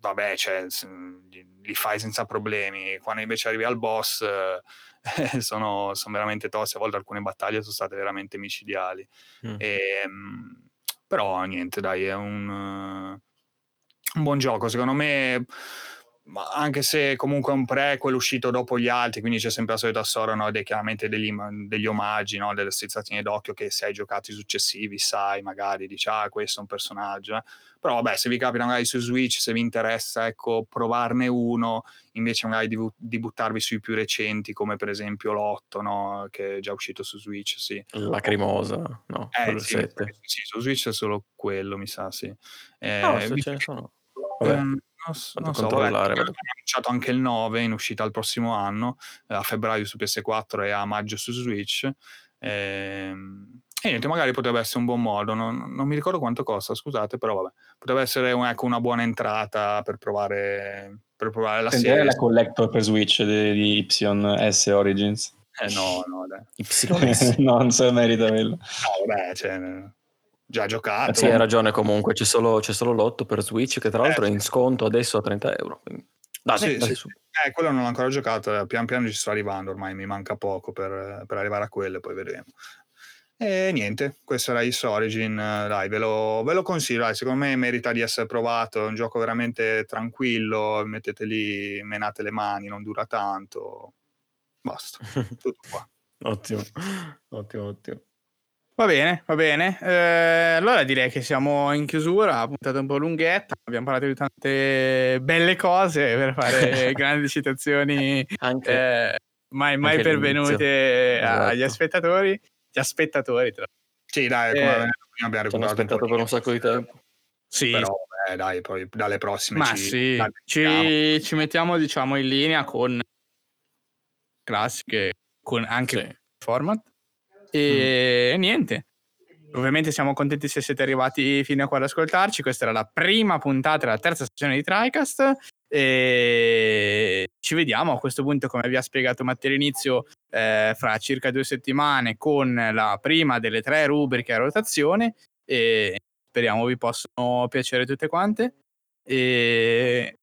vabbè, cioè, li fai senza problemi. Quando invece arrivi al boss eh, sono, sono, veramente tosti, a volte alcune battaglie sono state veramente micidiali. Mm. E, ehm, però niente, dai, è un, un buon gioco. Secondo me anche se comunque è un prequel uscito dopo gli altri, quindi c'è sempre la solita storia, no? De, chiaramente degli, degli omaggi, no? delle strizzatine d'occhio che se hai giocato i successivi sai, magari dici, ah, questo è un personaggio. Eh. Però vabbè, se vi capita magari su Switch, se vi interessa, ecco, provarne uno, invece magari di, di buttarvi sui più recenti, come per esempio l'8, no? che è già uscito su Switch, sì. Lacrimosa, no? Eh, sì, sì, su Switch è solo quello, mi sa, sì. Eh, no, se ce ne sono. Vabbè. Um, non, non so, vabbè, hanno annunciato anche il 9 in uscita il prossimo anno, eh, a febbraio su PS4 e a maggio su Switch. E, ehm, e niente, magari potrebbe essere un buon modo, non, non mi ricordo quanto costa, scusate, però vabbè, potrebbe essere un, ecco, una buona entrata per provare, per provare la Sentire serie. la collector per Switch di, di YS Origins. Eh no, no, dai. YS. no, non so merita quello. No, vabbè, cioè, già giocato. Sì, hai ragione comunque, c'è solo, c'è solo l'otto per Switch che tra l'altro eh, è in sconto adesso a 30 euro. Quindi... Dai, sì, dai, sì. Eh, quello non l'ho ancora giocato, eh, pian piano ci sto arrivando ormai, mi manca poco per, per arrivare a quello e poi vedremo. E niente, questo era Is Origin, dai, ve lo, ve lo consiglio, dai, secondo me merita di essere provato, è un gioco veramente tranquillo, mettete lì, menate le mani, non dura tanto, basta, tutto qua. ottimo, ottimo, ottimo. Va bene, va bene. Eh, allora direi che siamo in chiusura, la puntata un po' lunghetta, abbiamo parlato di tante belle cose per fare grandi citazioni anche, eh, mai, mai pervenute esatto. agli spettatori. Gli spettatori, tra Sì, dai, come eh, abbiamo recuperato aspettato per un sacco di tempo. Sì. Però, beh, dai, poi dalle prossime Ma ci, sì, ci, ci, mettiamo, diciamo, in linea con classiche, con anche sì. format e mm. niente. ovviamente siamo contenti se siete arrivati fino a qua ad ascoltarci. Questa era la prima puntata della terza stagione di TriCast. E ci vediamo a questo punto, come vi ha spiegato Matteo all'inizio, eh, fra circa due settimane con la prima delle tre rubriche a rotazione. E speriamo vi possano piacere tutte quante. E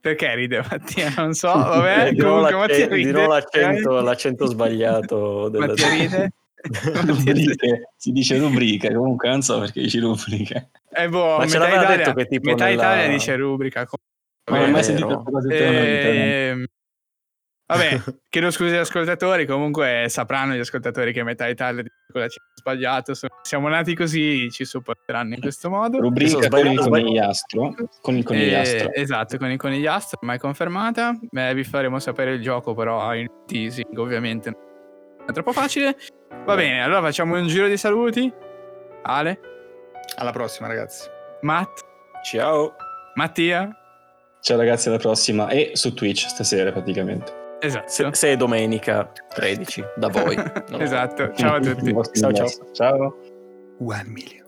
perché ride Mattia? Non so, vabbè, comunque Mattia ride. Dirò l'accento, l'accento sbagliato. Della... Mattia ride. rubriche, si dice rubrica, comunque non so perché dici rubriche. Eh boh, Ma metà, Italia, detto che tipo metà nella... Italia dice rubrica. Non ho mai sentito questa cosa eh, Vabbè, chiedo scusa agli ascoltatori, comunque sapranno gli ascoltatori che metà Italia dice cosa c'è sbagliato. Siamo nati così, ci sopporteranno in questo modo. Rubrica con il conigliastro. Con il conigliastro. Eh, esatto, con il conigliastro, mai confermata. Beh, vi faremo sapere il gioco, però in teasing, ovviamente. Non è troppo facile. Va bene, allora facciamo un giro di saluti. Ale. Alla prossima, ragazzi. Matt. Ciao. Mattia. Ciao ragazzi, alla prossima. E su Twitch stasera praticamente. Esatto. Se, se è domenica 13, da voi. esatto. Ciao a tutti. ciao ciao. Ciao. One million.